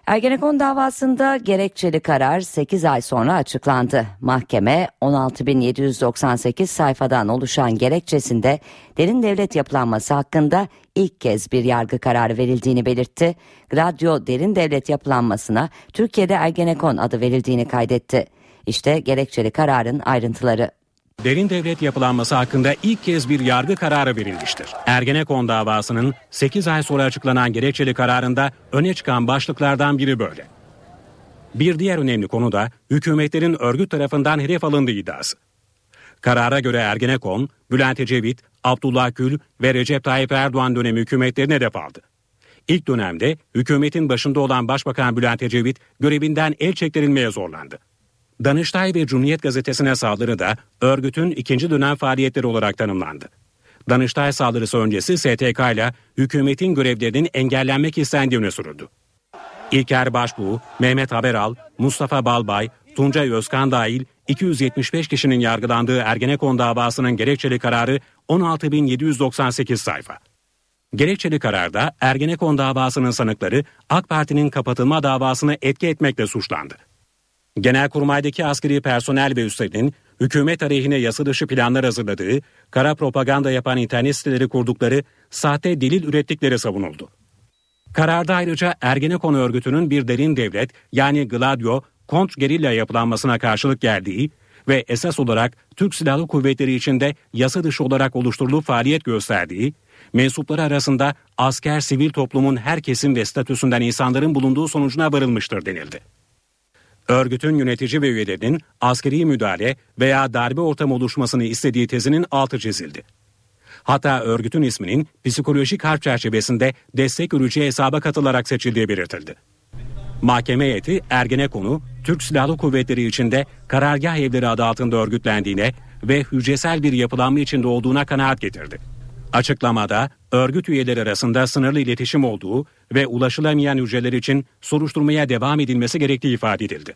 Speaker 2: Ergenekon davasında gerekçeli karar 8 ay sonra açıklandı. Mahkeme 16.798 sayfadan oluşan gerekçesinde derin devlet yapılanması hakkında ilk kez bir yargı kararı verildiğini belirtti. Radyo derin devlet yapılanmasına Türkiye'de Ergenekon adı verildiğini kaydetti. İşte gerekçeli kararın ayrıntıları.
Speaker 3: Derin devlet yapılanması hakkında ilk kez bir yargı kararı verilmiştir. Ergenekon davasının 8 ay sonra açıklanan gerekçeli kararında öne çıkan başlıklardan biri böyle. Bir diğer önemli konu da hükümetlerin örgüt tarafından hedef alındığı iddiası. Karara göre Ergenekon, Bülent Ecevit, Abdullah Gül ve Recep Tayyip Erdoğan dönemi hükümetlerine hedef aldı. İlk dönemde hükümetin başında olan Başbakan Bülent Ecevit görevinden el çektirilmeye zorlandı. Danıştay ve Cumhuriyet Gazetesi'ne saldırı da örgütün ikinci dönem faaliyetleri olarak tanımlandı. Danıştay saldırısı öncesi STK ile hükümetin görevlerinin engellenmek istendiği öne sürüldü. İlker Başbuğ, Mehmet Haberal, Mustafa Balbay, Tuncay Özkan dahil 275 kişinin yargılandığı Ergenekon davasının gerekçeli kararı 16.798 sayfa. Gerekçeli kararda Ergenekon davasının sanıkları AK Parti'nin kapatılma davasını etki etmekle suçlandı. Genelkurmay'daki askeri personel ve üstlerin hükümet aleyhine yasa dışı planlar hazırladığı, kara propaganda yapan internet siteleri kurdukları, sahte delil ürettikleri savunuldu. Kararda ayrıca Ergenekon örgütünün bir derin devlet yani Gladio, kont gerilla yapılanmasına karşılık geldiği ve esas olarak Türk Silahlı Kuvvetleri içinde yasa dışı olarak oluşturulup faaliyet gösterdiği, mensupları arasında asker sivil toplumun her kesim ve statüsünden insanların bulunduğu sonucuna varılmıştır denildi. Örgütün yönetici ve üyelerinin askeri müdahale veya darbe ortamı oluşmasını istediği tezinin altı çizildi. Hatta örgütün isminin psikolojik harp çerçevesinde destek ürücü hesaba katılarak seçildiği belirtildi. Mahkeme heyeti Ergenekon'u Türk Silahlı Kuvvetleri içinde karargah evleri adı altında örgütlendiğine ve hücresel bir yapılanma içinde olduğuna kanaat getirdi. Açıklamada örgüt üyeleri arasında sınırlı iletişim olduğu ve ulaşılamayan hücreler için soruşturmaya devam edilmesi gerektiği ifade edildi.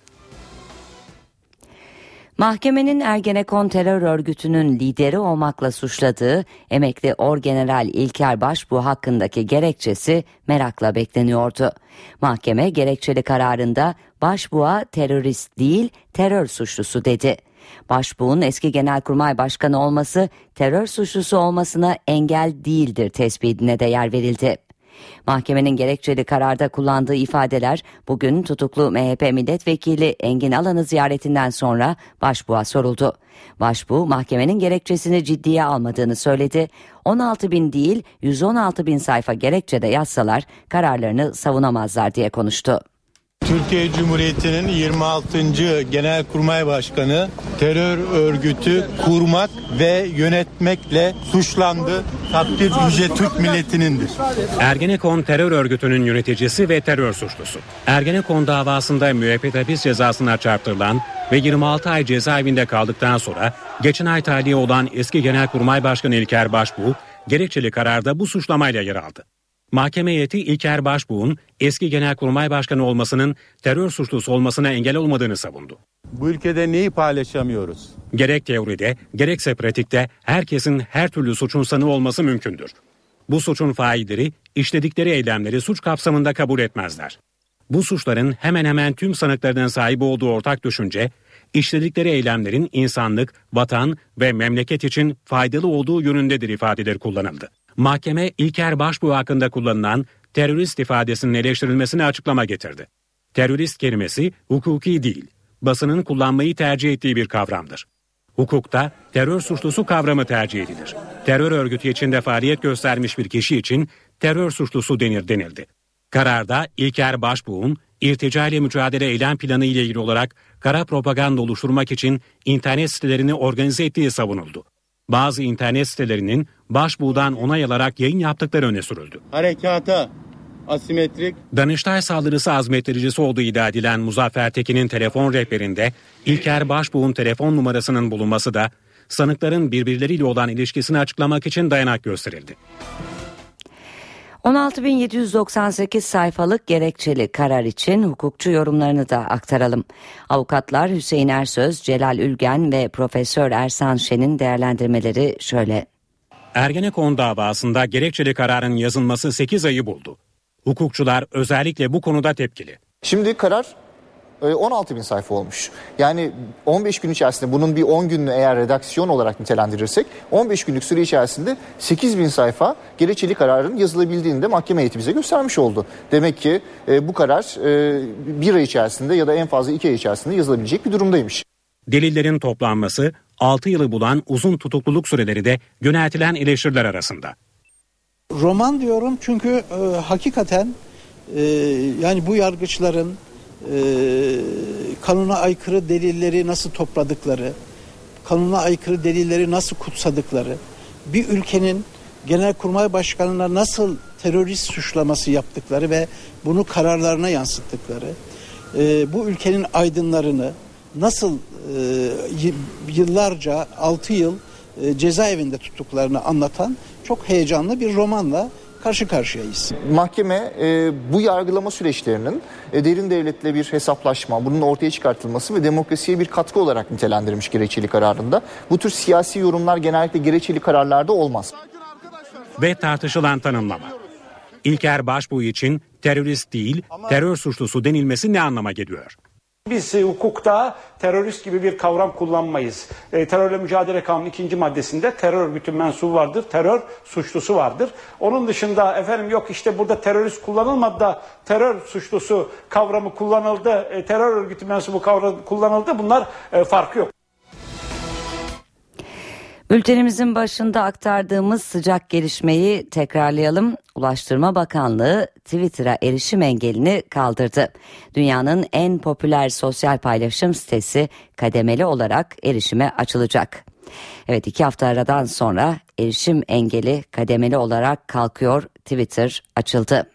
Speaker 2: Mahkemenin Ergenekon terör örgütünün lideri olmakla suçladığı emekli Orgeneral İlker Başbuğ hakkındaki gerekçesi merakla bekleniyordu. Mahkeme gerekçeli kararında Başbuğ'a terörist değil terör suçlusu dedi. Başbuğ'un eski genelkurmay başkanı olması terör suçlusu olmasına engel değildir tespitine de yer verildi. Mahkemenin gerekçeli kararda kullandığı ifadeler bugün tutuklu MHP milletvekili Engin Alan'ı ziyaretinden sonra Başbuğ'a soruldu. Başbuğ mahkemenin gerekçesini ciddiye almadığını söyledi. 16 bin değil 116 bin sayfa gerekçede yazsalar kararlarını savunamazlar diye konuştu.
Speaker 26: Türkiye Cumhuriyeti'nin 26. Genelkurmay Başkanı terör örgütü kurmak ve yönetmekle suçlandı. Takdir Yüce Türk milletinindir.
Speaker 3: Ergenekon terör örgütünün yöneticisi ve terör suçlusu. Ergenekon davasında müebbet hapis cezasına çarptırılan ve 26 ay cezaevinde kaldıktan sonra geçen ay tahliye olan eski Genelkurmay Başkanı İlker Başbuğ gerekçeli kararda bu suçlamayla yer aldı. Mahkeme heyeti İlker Başbuğ'un eski genelkurmay başkanı olmasının terör suçlusu olmasına engel olmadığını savundu.
Speaker 26: Bu ülkede neyi paylaşamıyoruz?
Speaker 3: Gerek teoride gerekse pratikte herkesin her türlü suçun sanığı olması mümkündür. Bu suçun failleri işledikleri eylemleri suç kapsamında kabul etmezler. Bu suçların hemen hemen tüm sanıklarının sahip olduğu ortak düşünce, işledikleri eylemlerin insanlık, vatan ve memleket için faydalı olduğu yönündedir ifadeleri kullanıldı. Mahkeme İlker Başbuğ hakkında kullanılan terörist ifadesinin eleştirilmesine açıklama getirdi. Terörist kelimesi hukuki değil, basının kullanmayı tercih ettiği bir kavramdır. Hukukta terör suçlusu kavramı tercih edilir. Terör örgütü içinde faaliyet göstermiş bir kişi için terör suçlusu denir denildi. Kararda İlker Başbuğ'un irtica ile mücadele eylem planı ile ilgili olarak kara propaganda oluşturmak için internet sitelerini organize ettiği savunuldu. Bazı internet sitelerinin Başbuğ'dan onay alarak yayın yaptıkları öne sürüldü.
Speaker 26: Harekata asimetrik.
Speaker 3: Danıştay saldırısı azmettiricisi olduğu iddia edilen Muzaffer Tekin'in telefon rehberinde İlker Başbuğ'un telefon numarasının bulunması da sanıkların birbirleriyle olan ilişkisini açıklamak için dayanak gösterildi.
Speaker 2: 16.798 sayfalık gerekçeli karar için hukukçu yorumlarını da aktaralım. Avukatlar Hüseyin Ersöz, Celal Ülgen ve Profesör Ersan Şen'in değerlendirmeleri şöyle.
Speaker 3: Ergenekon davasında gerekçeli kararın yazılması 8 ayı buldu. Hukukçular özellikle bu konuda tepkili.
Speaker 27: Şimdi karar 16 e, bin sayfa olmuş. Yani 15 gün içerisinde bunun bir 10 gününü eğer redaksiyon olarak nitelendirirsek 15 günlük süre içerisinde 8 bin sayfa gerekçeli kararın yazılabildiğini de mahkeme heyeti bize göstermiş oldu. Demek ki e, bu karar e, bir ay içerisinde ya da en fazla iki ay içerisinde yazılabilecek bir durumdaymış.
Speaker 3: Delillerin toplanması 6 yılı bulan uzun tutukluluk süreleri de yöneltilen eleştiriler arasında.
Speaker 28: Roman diyorum çünkü e, hakikaten e, yani bu yargıçların e, kanuna aykırı delilleri nasıl topladıkları, kanuna aykırı delilleri nasıl kutsadıkları, bir ülkenin genelkurmay başkanına nasıl terörist suçlaması yaptıkları ve bunu kararlarına yansıttıkları, e, bu ülkenin aydınlarını nasıl e, yıllarca 6 yıl e, cezaevinde tuttuklarını anlatan çok heyecanlı bir romanla karşı karşıyayız.
Speaker 27: Mahkeme e, bu yargılama süreçlerinin e, derin devletle bir hesaplaşma, bunun ortaya çıkartılması ve demokrasiye bir katkı olarak nitelendirilmiş gerekçeli kararında. Bu tür siyasi yorumlar genellikle gerekçeli kararlarda olmaz.
Speaker 3: Ve tartışılan tanımlama. İlker Başbuğ için terörist değil, terör suçlusu denilmesi ne anlama geliyor?
Speaker 29: Biz e, hukukta terörist gibi bir kavram kullanmayız. E, terörle mücadele kanunu ikinci maddesinde terör örgütü mensubu vardır, terör suçlusu vardır. Onun dışında efendim yok işte burada terörist kullanılmadı da terör suçlusu kavramı kullanıldı, e, terör örgütü mensubu kavramı kullanıldı. Bunlar e, farkı yok.
Speaker 2: Bültenimizin başında aktardığımız sıcak gelişmeyi tekrarlayalım. Ulaştırma Bakanlığı Twitter'a erişim engelini kaldırdı. Dünyanın en popüler sosyal paylaşım sitesi kademeli olarak erişime açılacak. Evet iki hafta aradan sonra erişim engeli kademeli olarak kalkıyor. Twitter açıldı.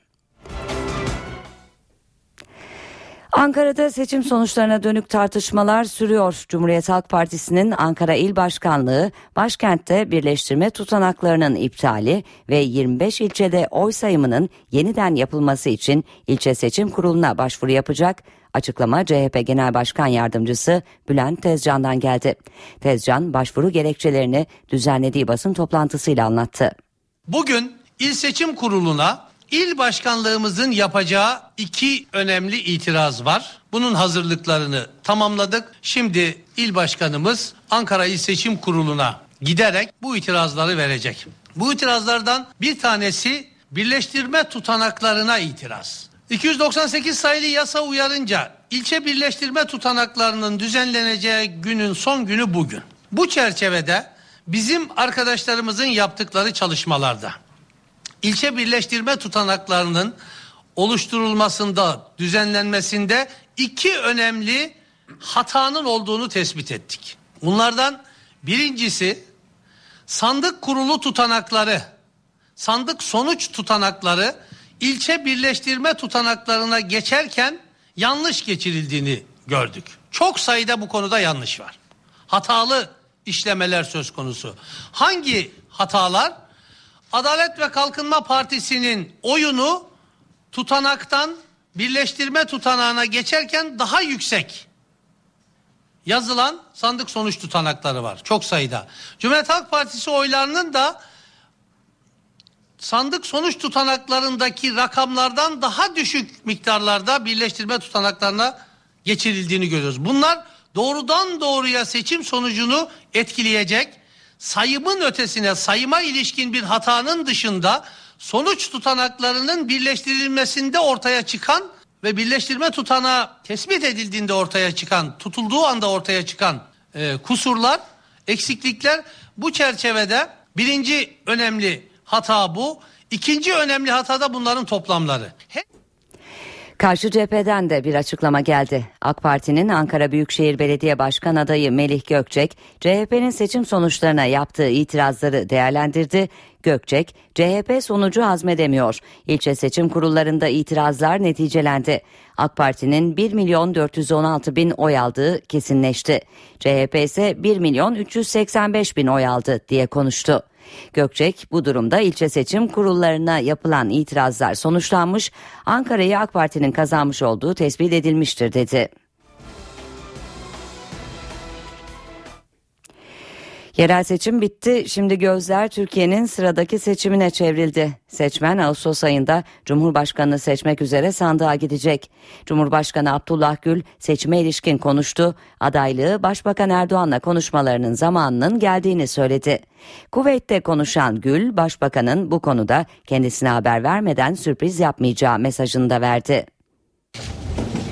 Speaker 2: Ankara'da seçim sonuçlarına dönük tartışmalar sürüyor. Cumhuriyet Halk Partisi'nin Ankara İl Başkanlığı başkentte birleştirme tutanaklarının iptali ve 25 ilçede oy sayımının yeniden yapılması için ilçe seçim kuruluna başvuru yapacak. Açıklama CHP Genel Başkan Yardımcısı Bülent Tezcan'dan geldi. Tezcan başvuru gerekçelerini düzenlediği basın toplantısıyla anlattı.
Speaker 30: Bugün İl Seçim Kurulu'na İl başkanlığımızın yapacağı iki önemli itiraz var. Bunun hazırlıklarını tamamladık. Şimdi il başkanımız Ankara İl Seçim Kurulu'na giderek bu itirazları verecek. Bu itirazlardan bir tanesi birleştirme tutanaklarına itiraz. 298 sayılı yasa uyarınca ilçe birleştirme tutanaklarının düzenleneceği günün son günü bugün. Bu çerçevede bizim arkadaşlarımızın yaptıkları çalışmalarda ilçe birleştirme tutanaklarının oluşturulmasında, düzenlenmesinde iki önemli hatanın olduğunu tespit ettik. Bunlardan birincisi sandık kurulu tutanakları, sandık sonuç tutanakları ilçe birleştirme tutanaklarına geçerken yanlış geçirildiğini gördük. Çok sayıda bu konuda yanlış var. Hatalı işlemeler söz konusu. Hangi hatalar? Adalet ve Kalkınma Partisi'nin oyunu tutanaktan birleştirme tutanağına geçerken daha yüksek yazılan sandık sonuç tutanakları var. Çok sayıda. Cumhuriyet Halk Partisi oylarının da sandık sonuç tutanaklarındaki rakamlardan daha düşük miktarlarda birleştirme tutanaklarına geçirildiğini görüyoruz. Bunlar doğrudan doğruya seçim sonucunu etkileyecek sayımın ötesine sayıma ilişkin bir hatanın dışında sonuç tutanaklarının birleştirilmesinde ortaya çıkan ve birleştirme tutanağı tespit edildiğinde ortaya çıkan, tutulduğu anda ortaya çıkan e, kusurlar, eksiklikler bu çerçevede birinci önemli hata bu. İkinci önemli hata da bunların toplamları. He
Speaker 2: Karşı cepheden de bir açıklama geldi. AK Parti'nin Ankara Büyükşehir Belediye Başkan adayı Melih Gökçek, CHP'nin seçim sonuçlarına yaptığı itirazları değerlendirdi. Gökçek, CHP sonucu hazmedemiyor. İlçe seçim kurullarında itirazlar neticelendi. AK Parti'nin 1 milyon 416 bin oy aldığı kesinleşti. CHP ise 1 milyon 385 bin oy aldı diye konuştu. Gökçek bu durumda ilçe seçim kurullarına yapılan itirazlar sonuçlanmış, Ankara'yı AK Parti'nin kazanmış olduğu tespit edilmiştir dedi. Yerel seçim bitti. Şimdi gözler Türkiye'nin sıradaki seçimine çevrildi. Seçmen Ağustos ayında Cumhurbaşkanını seçmek üzere sandığa gidecek. Cumhurbaşkanı Abdullah Gül seçime ilişkin konuştu. Adaylığı Başbakan Erdoğan'la konuşmalarının zamanının geldiğini söyledi. Kuveyt'te konuşan Gül, Başbakanın bu konuda kendisine haber vermeden sürpriz yapmayacağı mesajını da verdi.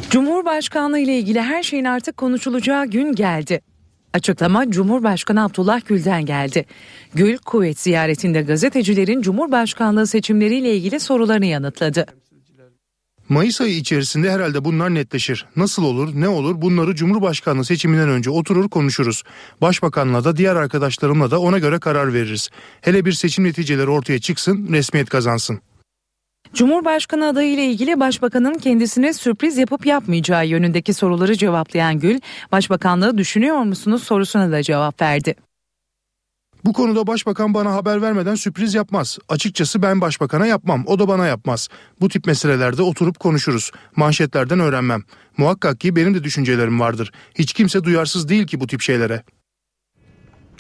Speaker 14: Cumhurbaşkanlığı ile ilgili her şeyin artık konuşulacağı gün geldi. Açıklama Cumhurbaşkanı Abdullah Gül'den geldi. Gül, kuvvet ziyaretinde gazetecilerin Cumhurbaşkanlığı seçimleriyle ilgili sorularını yanıtladı.
Speaker 15: Mayıs ayı içerisinde herhalde bunlar netleşir. Nasıl olur, ne olur bunları Cumhurbaşkanlığı seçiminden önce oturur konuşuruz. Başbakanla da diğer arkadaşlarımla da ona göre karar veririz. Hele bir seçim neticeleri ortaya çıksın, resmiyet kazansın.
Speaker 14: Cumhurbaşkanı adayı ile ilgili başbakanın kendisine sürpriz yapıp yapmayacağı yönündeki soruları cevaplayan Gül, başbakanlığı düşünüyor musunuz sorusuna da cevap verdi.
Speaker 15: Bu konuda başbakan bana haber vermeden sürpriz yapmaz. Açıkçası ben başbakana yapmam, o da bana yapmaz. Bu tip meselelerde oturup konuşuruz. Manşetlerden öğrenmem. Muhakkak ki benim de düşüncelerim vardır. Hiç kimse duyarsız değil ki bu tip şeylere.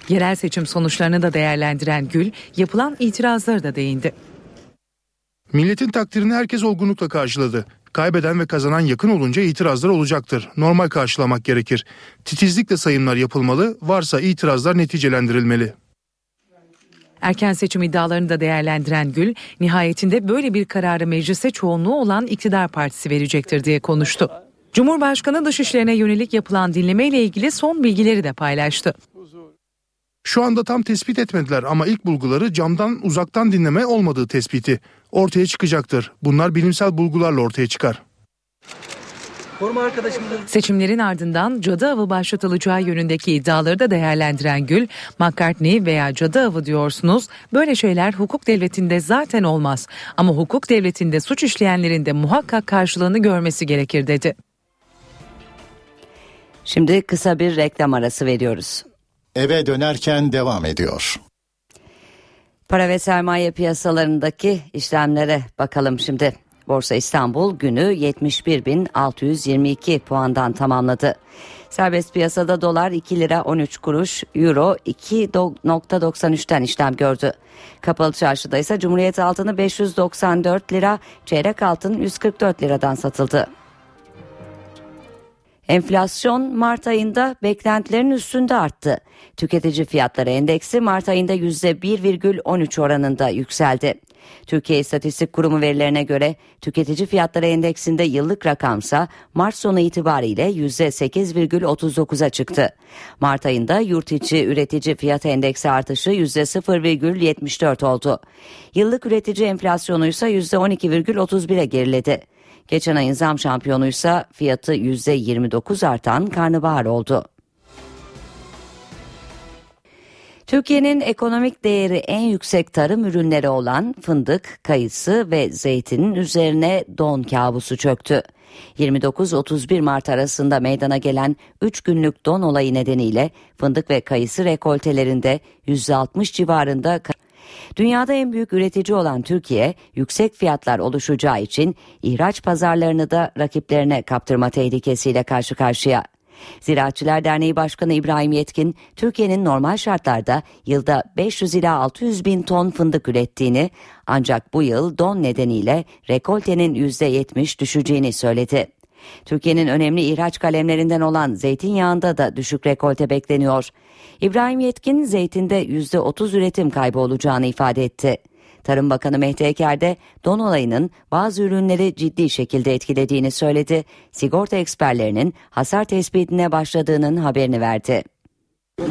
Speaker 14: Yerel seçim sonuçlarını da değerlendiren Gül, yapılan itirazları da değindi.
Speaker 15: Milletin takdirini herkes olgunlukla karşıladı. Kaybeden ve kazanan yakın olunca itirazlar olacaktır. Normal karşılamak gerekir. Titizlikle sayımlar yapılmalı, varsa itirazlar neticelendirilmeli.
Speaker 14: Erken seçim iddialarını da değerlendiren Gül, nihayetinde böyle bir kararı meclise çoğunluğu olan iktidar partisi verecektir diye konuştu. Cumhurbaşkanı dışişlerine yönelik yapılan dinleme ile ilgili son bilgileri de paylaştı.
Speaker 15: Şu anda tam tespit etmediler ama ilk bulguları camdan uzaktan dinleme olmadığı tespiti ortaya çıkacaktır. Bunlar bilimsel bulgularla ortaya çıkar.
Speaker 14: Seçimlerin ardından cadı avı başlatılacağı yönündeki iddiaları da değerlendiren Gül, McCartney veya cadı avı diyorsunuz, böyle şeyler hukuk devletinde zaten olmaz. Ama hukuk devletinde suç işleyenlerin de muhakkak karşılığını görmesi gerekir dedi.
Speaker 2: Şimdi kısa bir reklam arası veriyoruz.
Speaker 9: Eve dönerken devam ediyor.
Speaker 2: Para ve sermaye piyasalarındaki işlemlere bakalım şimdi. Borsa İstanbul günü 71.622 puandan tamamladı. Serbest piyasada dolar 2 lira 13 kuruş, euro 2.93'ten işlem gördü. Kapalı çarşıda ise Cumhuriyet altını 594 lira, çeyrek altın 144 liradan satıldı. Enflasyon Mart ayında beklentilerin üstünde arttı. Tüketici fiyatları endeksi Mart ayında %1,13 oranında yükseldi. Türkiye İstatistik Kurumu verilerine göre tüketici fiyatları endeksinde yıllık rakamsa Mart sonu itibariyle %8,39'a çıktı. Mart ayında yurt içi üretici fiyat endeksi artışı %0,74 oldu. Yıllık üretici enflasyonu ise %12,31'e geriledi. Geçen ayın zam şampiyonuysa fiyatı %29 artan karnabahar oldu. Türkiye'nin ekonomik değeri en yüksek tarım ürünleri olan fındık, kayısı ve zeytinin üzerine don kabusu çöktü. 29-31 Mart arasında meydana gelen 3 günlük don olayı nedeniyle fındık ve kayısı rekoltelerinde %60 civarında Dünyada en büyük üretici olan Türkiye, yüksek fiyatlar oluşacağı için ihraç pazarlarını da rakiplerine kaptırma tehlikesiyle karşı karşıya. Ziraatçılar Derneği Başkanı İbrahim Yetkin, Türkiye'nin normal şartlarda yılda 500 ila 600 bin ton fındık ürettiğini ancak bu yıl don nedeniyle rekoltenin %70 düşeceğini söyledi. Türkiye'nin önemli ihraç kalemlerinden olan zeytinyağında da düşük rekolte bekleniyor. İbrahim Yetkin zeytinde %30 üretim kaybı olacağını ifade etti. Tarım Bakanı Mehdi Eker de don olayının bazı ürünleri ciddi şekilde etkilediğini söyledi. Sigorta eksperlerinin hasar tespitine başladığının haberini verdi.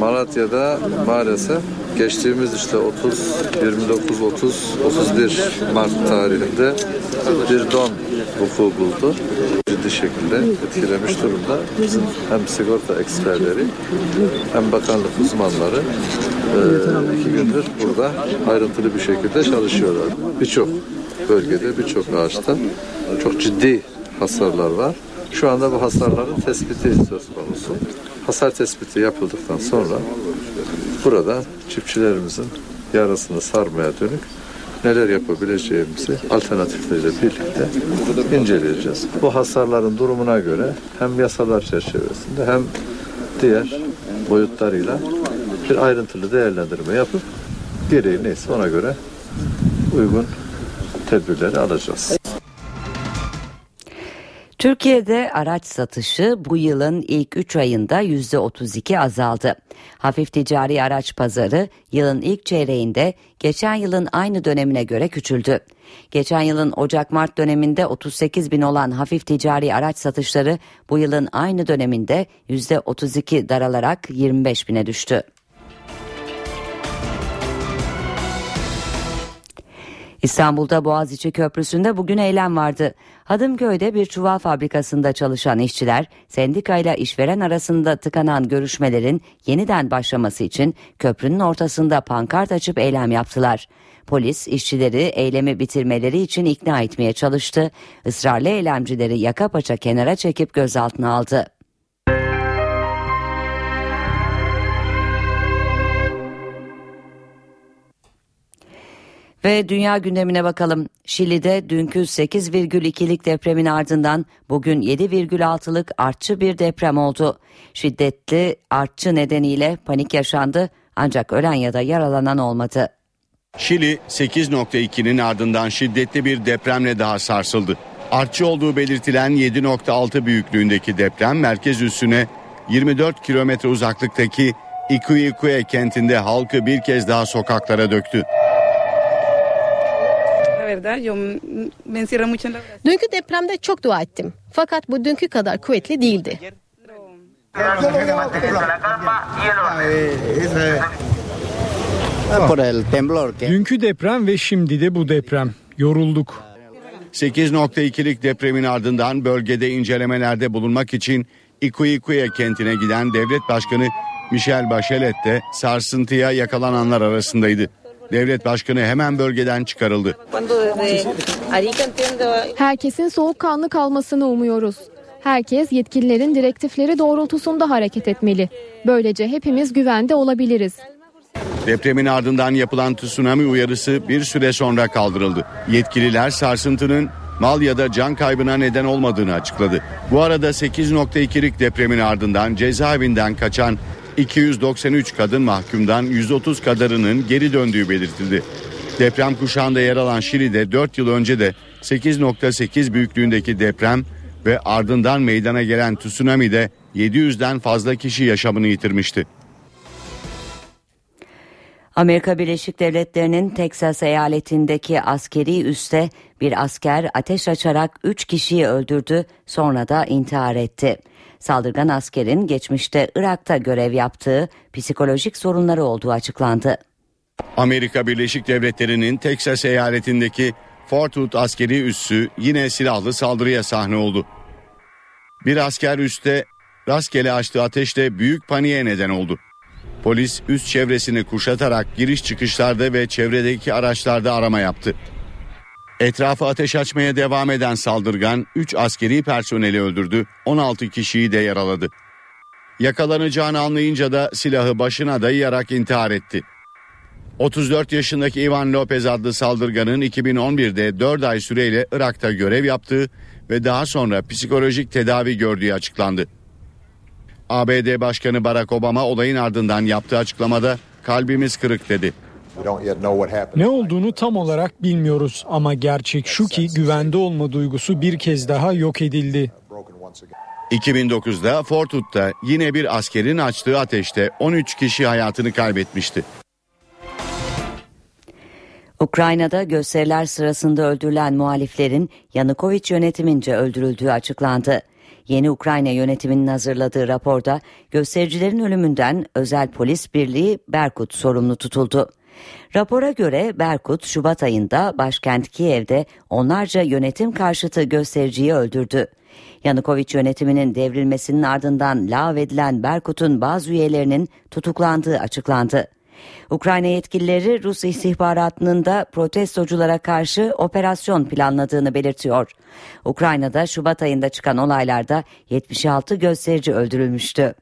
Speaker 31: Malatya'da maalesef geçtiğimiz işte 30, 29, 30, 31 Mart tarihinde bir don vuku buldu. Ciddi şekilde etkilemiş durumda. Bizim hem sigorta eksperleri hem bakanlık uzmanları iki gündür burada ayrıntılı bir şekilde çalışıyorlar. Birçok bölgede, birçok ağaçta çok ciddi hasarlar var. Şu anda bu hasarların tespiti söz konusu. Hasar tespiti yapıldıktan sonra burada çiftçilerimizin yarasını sarmaya dönük neler yapabileceğimizi alternatiflerle birlikte inceleyeceğiz. Bu hasarların durumuna göre hem yasalar çerçevesinde hem diğer boyutlarıyla bir ayrıntılı değerlendirme yapıp gereği neyse ona göre uygun tedbirleri alacağız.
Speaker 2: Türkiye'de araç satışı bu yılın ilk 3 ayında %32 azaldı. Hafif ticari araç pazarı yılın ilk çeyreğinde geçen yılın aynı dönemine göre küçüldü. Geçen yılın Ocak-Mart döneminde 38 bin olan hafif ticari araç satışları bu yılın aynı döneminde %32 daralarak 25 bine düştü. İstanbul'da Boğaziçi Köprüsü'nde bugün eylem vardı. Hadımköy'de bir çuval fabrikasında çalışan işçiler sendikayla işveren arasında tıkanan görüşmelerin yeniden başlaması için köprünün ortasında pankart açıp eylem yaptılar. Polis işçileri eylemi bitirmeleri için ikna etmeye çalıştı. Israrlı eylemcileri yaka paça kenara çekip gözaltına aldı. Ve dünya gündemine bakalım. Şili'de dünkü 8,2'lik depremin ardından bugün 7,6'lık artçı bir deprem oldu. Şiddetli artçı nedeniyle panik yaşandı ancak ölen ya da yaralanan olmadı.
Speaker 32: Şili 8.2'nin ardından şiddetli bir depremle daha sarsıldı. Artçı olduğu belirtilen 7.6 büyüklüğündeki deprem merkez üssüne 24 kilometre uzaklıktaki Iquique kentinde halkı bir kez daha sokaklara döktü.
Speaker 33: Dünkü depremde çok dua ettim. Fakat bu dünkü kadar kuvvetli değildi.
Speaker 34: Dünkü deprem ve şimdi de bu deprem. Yorulduk.
Speaker 32: 8.2'lik depremin ardından bölgede incelemelerde bulunmak için Iquique kentine giden devlet başkanı Michel Bachelet de sarsıntıya yakalananlar arasındaydı. Devlet başkanı hemen bölgeden çıkarıldı.
Speaker 35: Herkesin soğukkanlı kalmasını umuyoruz. Herkes yetkililerin direktifleri doğrultusunda hareket etmeli. Böylece hepimiz güvende olabiliriz.
Speaker 32: Depremin ardından yapılan tsunami uyarısı bir süre sonra kaldırıldı. Yetkililer sarsıntının mal ya da can kaybına neden olmadığını açıkladı. Bu arada 8.2'lik depremin ardından cezaevinden kaçan 293 kadın mahkumdan 130 kadarının geri döndüğü belirtildi. Deprem kuşağında yer alan Şili'de 4 yıl önce de 8.8 büyüklüğündeki deprem ve ardından meydana gelen tsunami'de 700'den fazla kişi yaşamını yitirmişti.
Speaker 2: Amerika Birleşik Devletleri'nin Teksas eyaletindeki askeri üste bir asker ateş açarak 3 kişiyi öldürdü sonra da intihar etti. Saldırgan askerin geçmişte Irak'ta görev yaptığı psikolojik sorunları olduğu açıklandı.
Speaker 32: Amerika Birleşik Devletleri'nin Teksas eyaletindeki Fort Hood askeri üssü yine silahlı saldırıya sahne oldu. Bir asker üste rastgele açtığı ateşle büyük paniğe neden oldu. Polis üst çevresini kuşatarak giriş çıkışlarda ve çevredeki araçlarda arama yaptı. Etrafı ateş açmaya devam eden saldırgan 3 askeri personeli öldürdü, 16 kişiyi de yaraladı. Yakalanacağını anlayınca da silahı başına dayayarak intihar etti. 34 yaşındaki Ivan Lopez adlı saldırganın 2011'de 4 ay süreyle Irak'ta görev yaptığı ve daha sonra psikolojik tedavi gördüğü açıklandı. ABD Başkanı Barack Obama olayın ardından yaptığı açıklamada kalbimiz kırık dedi.
Speaker 34: Ne olduğunu tam olarak bilmiyoruz ama gerçek şu ki güvende olma duygusu bir kez daha yok edildi.
Speaker 32: 2009'da Fort Hood'da yine bir askerin açtığı ateşte 13 kişi hayatını kaybetmişti.
Speaker 2: Ukrayna'da gösteriler sırasında öldürülen muhaliflerin Yanukovych yönetimince öldürüldüğü açıklandı. Yeni Ukrayna yönetiminin hazırladığı raporda göstericilerin ölümünden özel polis birliği Berkut sorumlu tutuldu. Rapora göre Berkut Şubat ayında başkent Kiev'de onlarca yönetim karşıtı göstericiyi öldürdü. Yanukovych yönetiminin devrilmesinin ardından lağvedilen Berkut'un bazı üyelerinin tutuklandığı açıklandı. Ukrayna yetkilileri Rus istihbaratının da protestoculara karşı operasyon planladığını belirtiyor. Ukrayna'da Şubat ayında çıkan olaylarda 76 gösterici öldürülmüştü.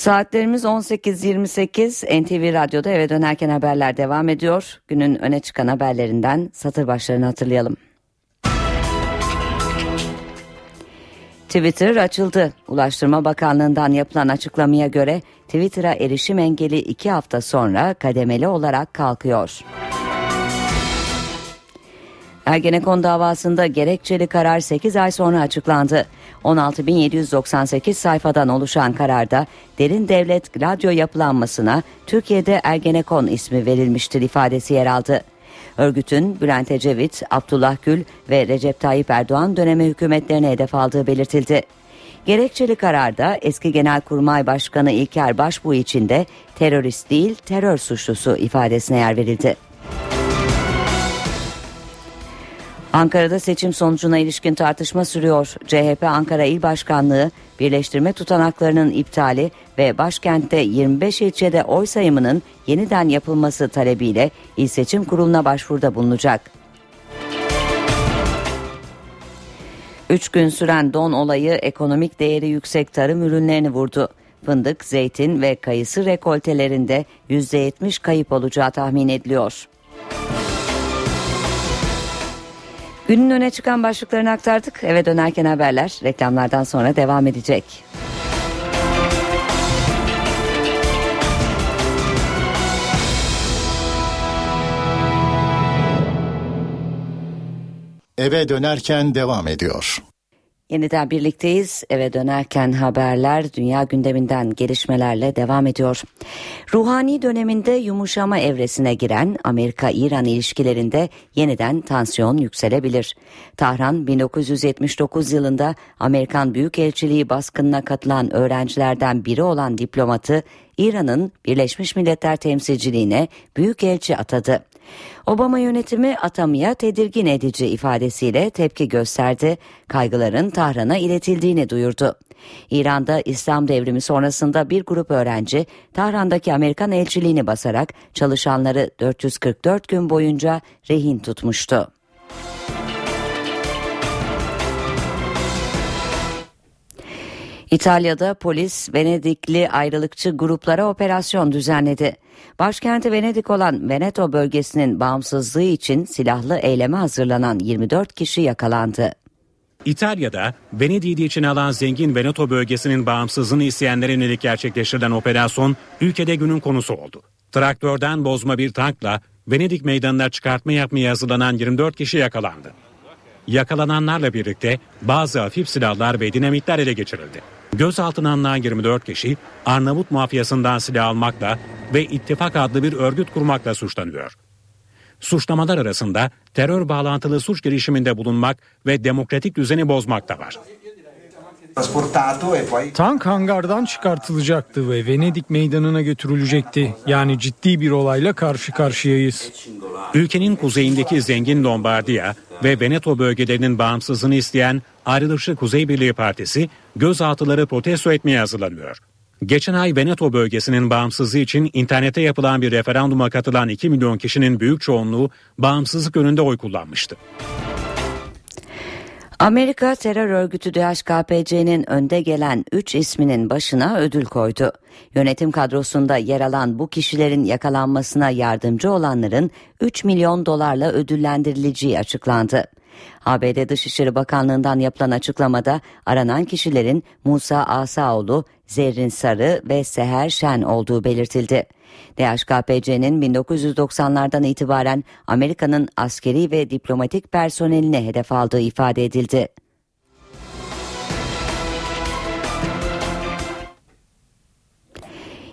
Speaker 2: Saatlerimiz 18.28 NTV Radyo'da eve dönerken haberler devam ediyor. Günün öne çıkan haberlerinden satır başlarını hatırlayalım. Twitter açıldı. Ulaştırma Bakanlığı'ndan yapılan açıklamaya göre Twitter'a erişim engeli iki hafta sonra kademeli olarak kalkıyor. Ergenekon davasında gerekçeli karar 8 ay sonra açıklandı. 16.798 sayfadan oluşan kararda derin devlet radyo yapılanmasına Türkiye'de Ergenekon ismi verilmiştir ifadesi yer aldı. Örgütün Bülent Ecevit, Abdullah Gül ve Recep Tayyip Erdoğan dönemi hükümetlerine hedef aldığı belirtildi. Gerekçeli kararda eski Genelkurmay Başkanı İlker Başbuğ için de terörist değil terör suçlusu ifadesine yer verildi. Ankara'da seçim sonucuna ilişkin tartışma sürüyor. CHP Ankara İl Başkanlığı birleştirme tutanaklarının iptali ve başkentte 25 ilçede oy sayımının yeniden yapılması talebiyle İl Seçim Kurulu'na başvuruda bulunacak. Üç gün süren don olayı ekonomik değeri yüksek tarım ürünlerini vurdu. Fındık, zeytin ve kayısı rekoltelerinde %70 kayıp olacağı tahmin ediliyor. Günün öne çıkan başlıklarını aktardık. Eve dönerken haberler reklamlardan sonra devam edecek.
Speaker 9: Eve dönerken devam ediyor.
Speaker 2: Yeniden birlikteyiz. Eve dönerken haberler dünya gündeminden gelişmelerle devam ediyor. Ruhani döneminde yumuşama evresine giren Amerika-İran ilişkilerinde yeniden tansiyon yükselebilir. Tahran 1979 yılında Amerikan Büyükelçiliği baskınına katılan öğrencilerden biri olan diplomatı İran'ın Birleşmiş Milletler temsilciliğine büyükelçi atadı. Obama yönetimi atamaya tedirgin edici ifadesiyle tepki gösterdi. Kaygıların Tahran'a iletildiğini duyurdu. İran'da İslam devrimi sonrasında bir grup öğrenci Tahran'daki Amerikan elçiliğini basarak çalışanları 444 gün boyunca rehin tutmuştu. İtalya'da polis Venedikli ayrılıkçı gruplara operasyon düzenledi. Başkenti Venedik olan Veneto bölgesinin bağımsızlığı için silahlı eyleme hazırlanan 24 kişi yakalandı.
Speaker 3: İtalya'da Venedik'i içine alan zengin Veneto bölgesinin bağımsızlığını isteyenlere yönelik gerçekleştirilen operasyon ülkede günün konusu oldu. Traktörden bozma bir tankla Venedik meydanına çıkartma yapmaya hazırlanan 24 kişi yakalandı. Yakalananlarla birlikte bazı hafif silahlar ve dinamitler ele geçirildi. Gözaltına alınan 24 kişi Arnavut mafyasından silah almakla ve ittifak adlı bir örgüt kurmakla suçlanıyor. Suçlamalar arasında terör bağlantılı suç girişiminde bulunmak ve demokratik düzeni bozmak da var.
Speaker 34: Tank hangardan çıkartılacaktı ve Venedik meydanına götürülecekti. Yani ciddi bir olayla karşı karşıyayız.
Speaker 3: Ülkenin kuzeyindeki zengin Lombardiya ve Veneto bölgelerinin bağımsızlığını isteyen Ayrılışçı Kuzey Birliği Partisi gözaltıları protesto etmeye hazırlanıyor. Geçen ay Veneto bölgesinin bağımsızlığı için internete yapılan bir referanduma katılan 2 milyon kişinin büyük çoğunluğu bağımsızlık önünde oy kullanmıştı.
Speaker 2: Amerika terör örgütü DHKPC'nin önde gelen 3 isminin başına ödül koydu. Yönetim kadrosunda yer alan bu kişilerin yakalanmasına yardımcı olanların 3 milyon dolarla ödüllendirileceği açıklandı. ABD Dışişleri Bakanlığı'ndan yapılan açıklamada aranan kişilerin Musa Asaoğlu, Zerrin Sarı ve Seher Şen olduğu belirtildi. DHKPC'nin 1990'lardan itibaren Amerika'nın askeri ve diplomatik personeline hedef aldığı ifade edildi.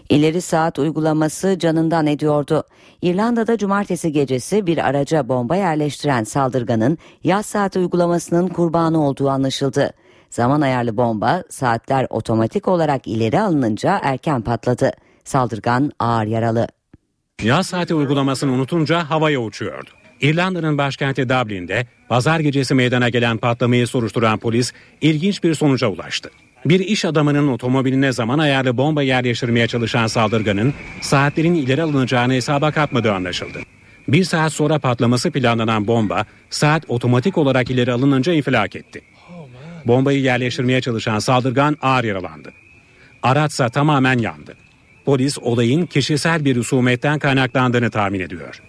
Speaker 2: İleri saat uygulaması canından ediyordu. İrlanda'da cumartesi gecesi bir araca bomba yerleştiren saldırganın yaz saati uygulamasının kurbanı olduğu anlaşıldı. Zaman ayarlı bomba saatler otomatik olarak ileri alınınca erken patladı. Saldırgan ağır yaralı.
Speaker 3: Yaz saati uygulamasını unutunca havaya uçuyordu. İrlanda'nın başkenti Dublin'de pazar gecesi meydana gelen patlamayı soruşturan polis ilginç bir sonuca ulaştı. Bir iş adamının otomobiline zaman ayarlı bomba yerleştirmeye çalışan saldırganın saatlerin ileri alınacağını hesaba katmadığı anlaşıldı. Bir saat sonra patlaması planlanan bomba saat otomatik olarak ileri alınınca infilak etti. Bombayı yerleştirmeye çalışan saldırgan ağır yaralandı. Araçsa tamamen yandı. Polis olayın kişisel bir husumetten kaynaklandığını tahmin ediyor.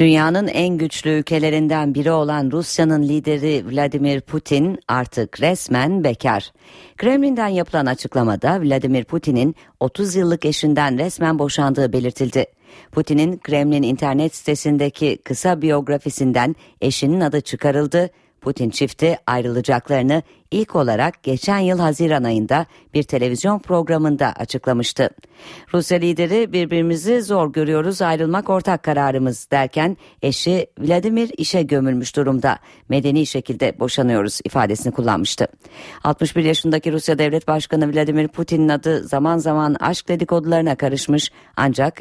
Speaker 2: Dünyanın en güçlü ülkelerinden biri olan Rusya'nın lideri Vladimir Putin artık resmen bekar. Kremlin'den yapılan açıklamada Vladimir Putin'in 30 yıllık eşinden resmen boşandığı belirtildi. Putin'in Kremlin internet sitesindeki kısa biyografisinden eşinin adı çıkarıldı Putin çifti ayrılacaklarını ilk olarak geçen yıl Haziran ayında bir televizyon programında açıklamıştı. Rusya lideri birbirimizi zor görüyoruz ayrılmak ortak kararımız derken eşi Vladimir işe gömülmüş durumda medeni şekilde boşanıyoruz ifadesini kullanmıştı. 61 yaşındaki Rusya Devlet Başkanı Vladimir Putin'in adı zaman zaman aşk dedikodularına karışmış ancak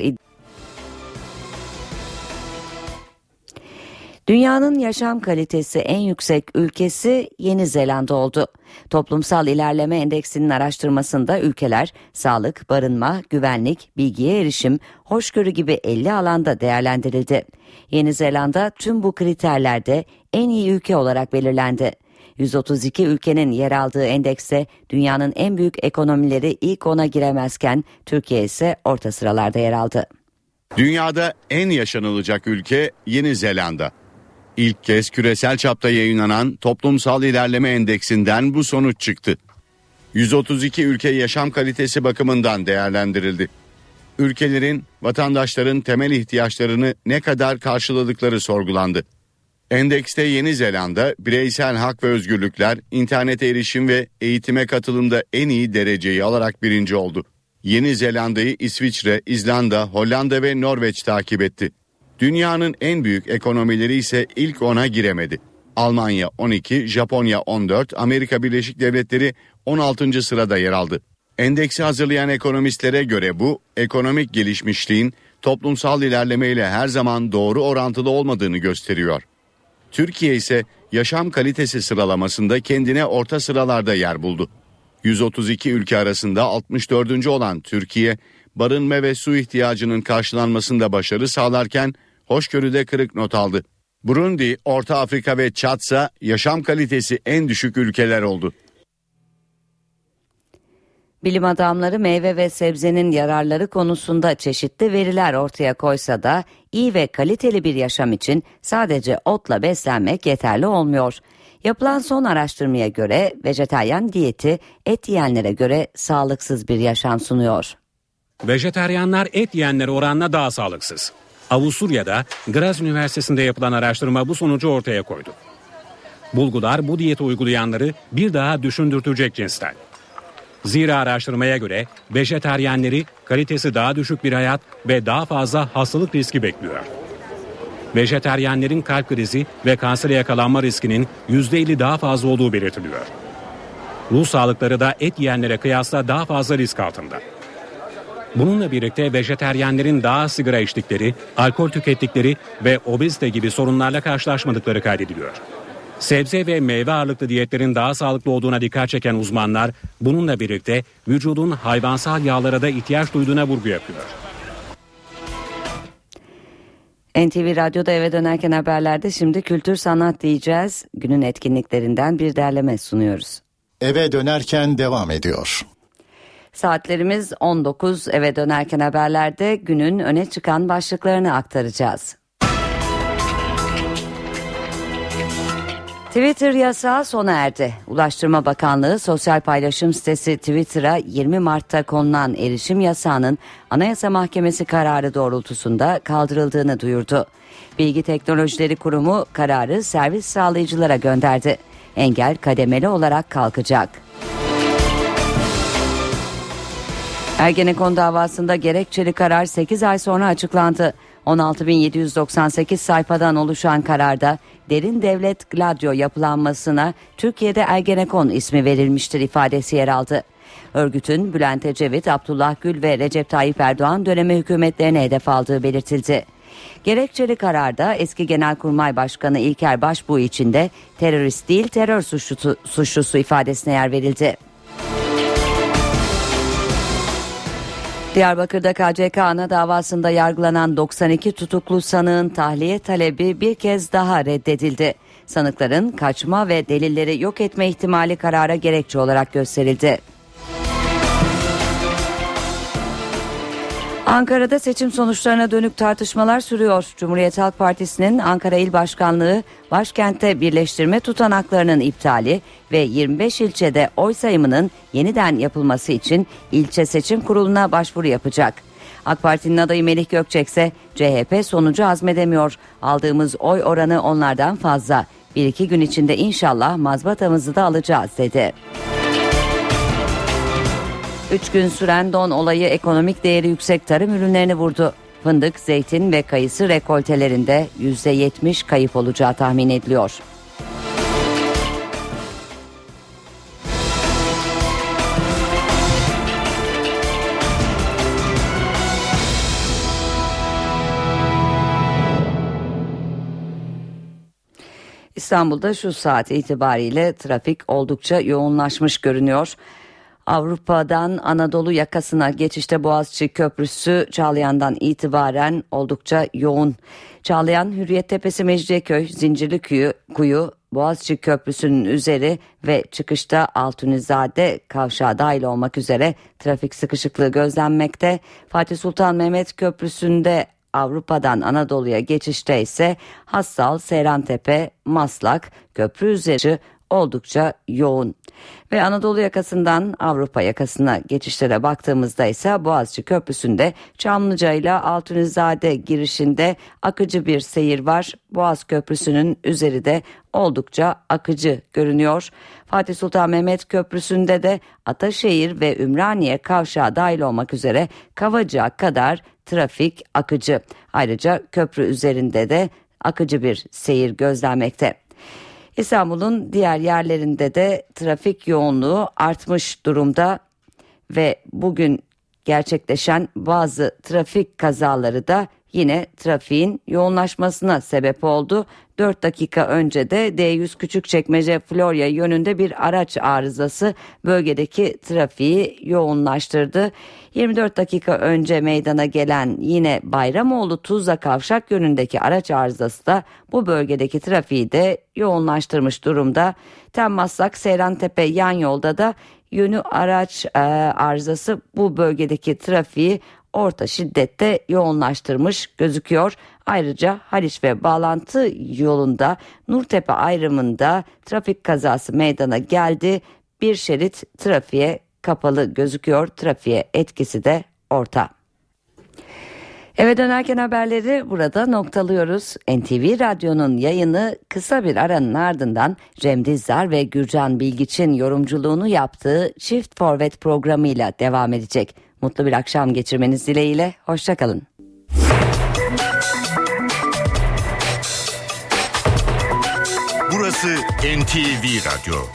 Speaker 2: Dünyanın yaşam kalitesi en yüksek ülkesi Yeni Zelanda oldu. Toplumsal İlerleme Endeksinin araştırmasında ülkeler sağlık, barınma, güvenlik, bilgiye erişim, hoşgörü gibi 50 alanda değerlendirildi. Yeni Zelanda tüm bu kriterlerde en iyi ülke olarak belirlendi. 132 ülkenin yer aldığı endekste dünyanın en büyük ekonomileri ilk ona giremezken Türkiye ise orta sıralarda yer aldı.
Speaker 32: Dünyada en yaşanılacak ülke Yeni Zelanda. İlk kez küresel çapta yayınlanan Toplumsal İlerleme Endeksinden bu sonuç çıktı. 132 ülke yaşam kalitesi bakımından değerlendirildi. Ülkelerin vatandaşların temel ihtiyaçlarını ne kadar karşıladıkları sorgulandı. Endekste Yeni Zelanda bireysel hak ve özgürlükler, internete erişim ve eğitime katılımda en iyi dereceyi alarak birinci oldu. Yeni Zelanda'yı İsviçre, İzlanda, Hollanda ve Norveç takip etti. Dünyanın en büyük ekonomileri ise ilk ona giremedi. Almanya 12, Japonya 14, Amerika Birleşik Devletleri 16. sırada yer aldı. Endeksi hazırlayan ekonomistlere göre bu ekonomik gelişmişliğin toplumsal ilerlemeyle her zaman doğru orantılı olmadığını gösteriyor. Türkiye ise yaşam kalitesi sıralamasında kendine orta sıralarda yer buldu. 132 ülke arasında 64. olan Türkiye, barınma ve su ihtiyacının karşılanmasında başarı sağlarken hoşgörüde kırık not aldı. Burundi, Orta Afrika ve Çatsa yaşam kalitesi en düşük ülkeler oldu.
Speaker 2: Bilim adamları meyve ve sebzenin yararları konusunda çeşitli veriler ortaya koysa da iyi ve kaliteli bir yaşam için sadece otla beslenmek yeterli olmuyor. Yapılan son araştırmaya göre vejetaryen diyeti et yiyenlere göre sağlıksız bir yaşam sunuyor.
Speaker 3: Vejeteryanlar et yiyenlere oranla daha sağlıksız. Avusturya'da Graz Üniversitesi'nde yapılan araştırma bu sonucu ortaya koydu. Bulgular bu diyeti uygulayanları bir daha düşündürtecek cinsten. Zira araştırmaya göre vejeteryenleri kalitesi daha düşük bir hayat ve daha fazla hastalık riski bekliyor. Vejeteryenlerin kalp krizi ve kansere yakalanma riskinin %50 daha fazla olduğu belirtiliyor. Ruh sağlıkları da et yiyenlere kıyasla daha fazla risk altında. Bununla birlikte vejeteryenlerin daha sigara içtikleri, alkol tükettikleri ve obezite gibi sorunlarla karşılaşmadıkları kaydediliyor. Sebze ve meyve ağırlıklı diyetlerin daha sağlıklı olduğuna dikkat çeken uzmanlar bununla birlikte vücudun hayvansal yağlara da ihtiyaç duyduğuna vurgu yapıyor.
Speaker 2: NTV Radyo'da eve dönerken haberlerde şimdi kültür sanat diyeceğiz. Günün etkinliklerinden bir derleme sunuyoruz.
Speaker 9: Eve dönerken devam ediyor.
Speaker 2: Saatlerimiz 19 eve dönerken haberlerde günün öne çıkan başlıklarını aktaracağız. Twitter yasağı sona erdi. Ulaştırma Bakanlığı sosyal paylaşım sitesi Twitter'a 20 Mart'ta konulan erişim yasağının Anayasa Mahkemesi kararı doğrultusunda kaldırıldığını duyurdu. Bilgi Teknolojileri Kurumu kararı servis sağlayıcılara gönderdi. Engel kademeli olarak kalkacak. Ergenekon davasında gerekçeli karar 8 ay sonra açıklandı. 16.798 sayfadan oluşan kararda derin devlet Gladio yapılanmasına Türkiye'de Ergenekon ismi verilmiştir ifadesi yer aldı. Örgütün Bülent Ecevit, Abdullah Gül ve Recep Tayyip Erdoğan dönemi hükümetlerine hedef aldığı belirtildi. Gerekçeli kararda eski Genelkurmay Başkanı İlker Başbuğ için de terörist değil terör suçlusu, suçlusu ifadesine yer verildi. Diyarbakır'da KCK ana davasında yargılanan 92 tutuklu sanığın tahliye talebi bir kez daha reddedildi. Sanıkların kaçma ve delilleri yok etme ihtimali karara gerekçe olarak gösterildi. Ankara'da seçim sonuçlarına dönük tartışmalar sürüyor. Cumhuriyet Halk Partisi'nin Ankara İl Başkanlığı başkentte birleştirme tutanaklarının iptali ve 25 ilçede oy sayımının yeniden yapılması için ilçe seçim kuruluna başvuru yapacak. AK Parti'nin adayı Melih Gökçek ise CHP sonucu azmedemiyor. Aldığımız oy oranı onlardan fazla. Bir iki gün içinde inşallah mazbatamızı da alacağız dedi. Üç gün süren don olayı ekonomik değeri yüksek tarım ürünlerini vurdu. Fındık, zeytin ve kayısı rekoltelerinde %70 kayıp olacağı tahmin ediliyor. İstanbul'da şu saat itibariyle trafik oldukça yoğunlaşmış görünüyor. Avrupa'dan Anadolu yakasına geçişte Boğaziçi Köprüsü Çağlayan'dan itibaren oldukça yoğun. Çağlayan, Hürriyet Tepesi, Mecidiyeköy, Zincirli Kuyu, Kuyu Boğaziçi Köprüsü'nün üzeri ve çıkışta Altunizade kavşağı dahil olmak üzere trafik sıkışıklığı gözlenmekte. Fatih Sultan Mehmet Köprüsü'nde Avrupa'dan Anadolu'ya geçişte ise Hassal, Seyrantepe, Maslak, köprü üzeri oldukça yoğun. Ve Anadolu yakasından Avrupa yakasına geçişlere baktığımızda ise Boğaziçi Köprüsü'nde Çamlıca ile Altunizade girişinde akıcı bir seyir var. Boğaz Köprüsü'nün üzeri de oldukça akıcı görünüyor. Fatih Sultan Mehmet Köprüsü'nde de Ataşehir ve Ümraniye kavşağı dahil olmak üzere Kavacığa kadar trafik akıcı. Ayrıca köprü üzerinde de akıcı bir seyir gözlenmekte. İstanbul'un diğer yerlerinde de trafik yoğunluğu artmış durumda ve bugün gerçekleşen bazı trafik kazaları da yine trafiğin yoğunlaşmasına sebep oldu. 4 dakika önce de D100 Küçükçekmece Florya yönünde bir araç arızası bölgedeki trafiği yoğunlaştırdı. 24 dakika önce meydana gelen yine Bayramoğlu Tuzla Kavşak yönündeki araç arızası da bu bölgedeki trafiği de yoğunlaştırmış durumda. Temmaslak Seyrantepe yan yolda da yönü araç e, arızası bu bölgedeki trafiği orta şiddette yoğunlaştırmış gözüküyor. Ayrıca Haliç ve bağlantı yolunda Nurtepe ayrımında trafik kazası meydana geldi. Bir şerit trafiğe kapalı gözüküyor. Trafiğe etkisi de orta. Eve dönerken haberleri burada noktalıyoruz. NTV Radyo'nun yayını kısa bir aranın ardından Cem Dizdar ve Gürcan Bilgiç'in yorumculuğunu yaptığı Çift Forvet programıyla devam edecek. Mutlu bir akşam geçirmeniz dileğiyle. Hoşçakalın.
Speaker 36: Burası NTV Radyo.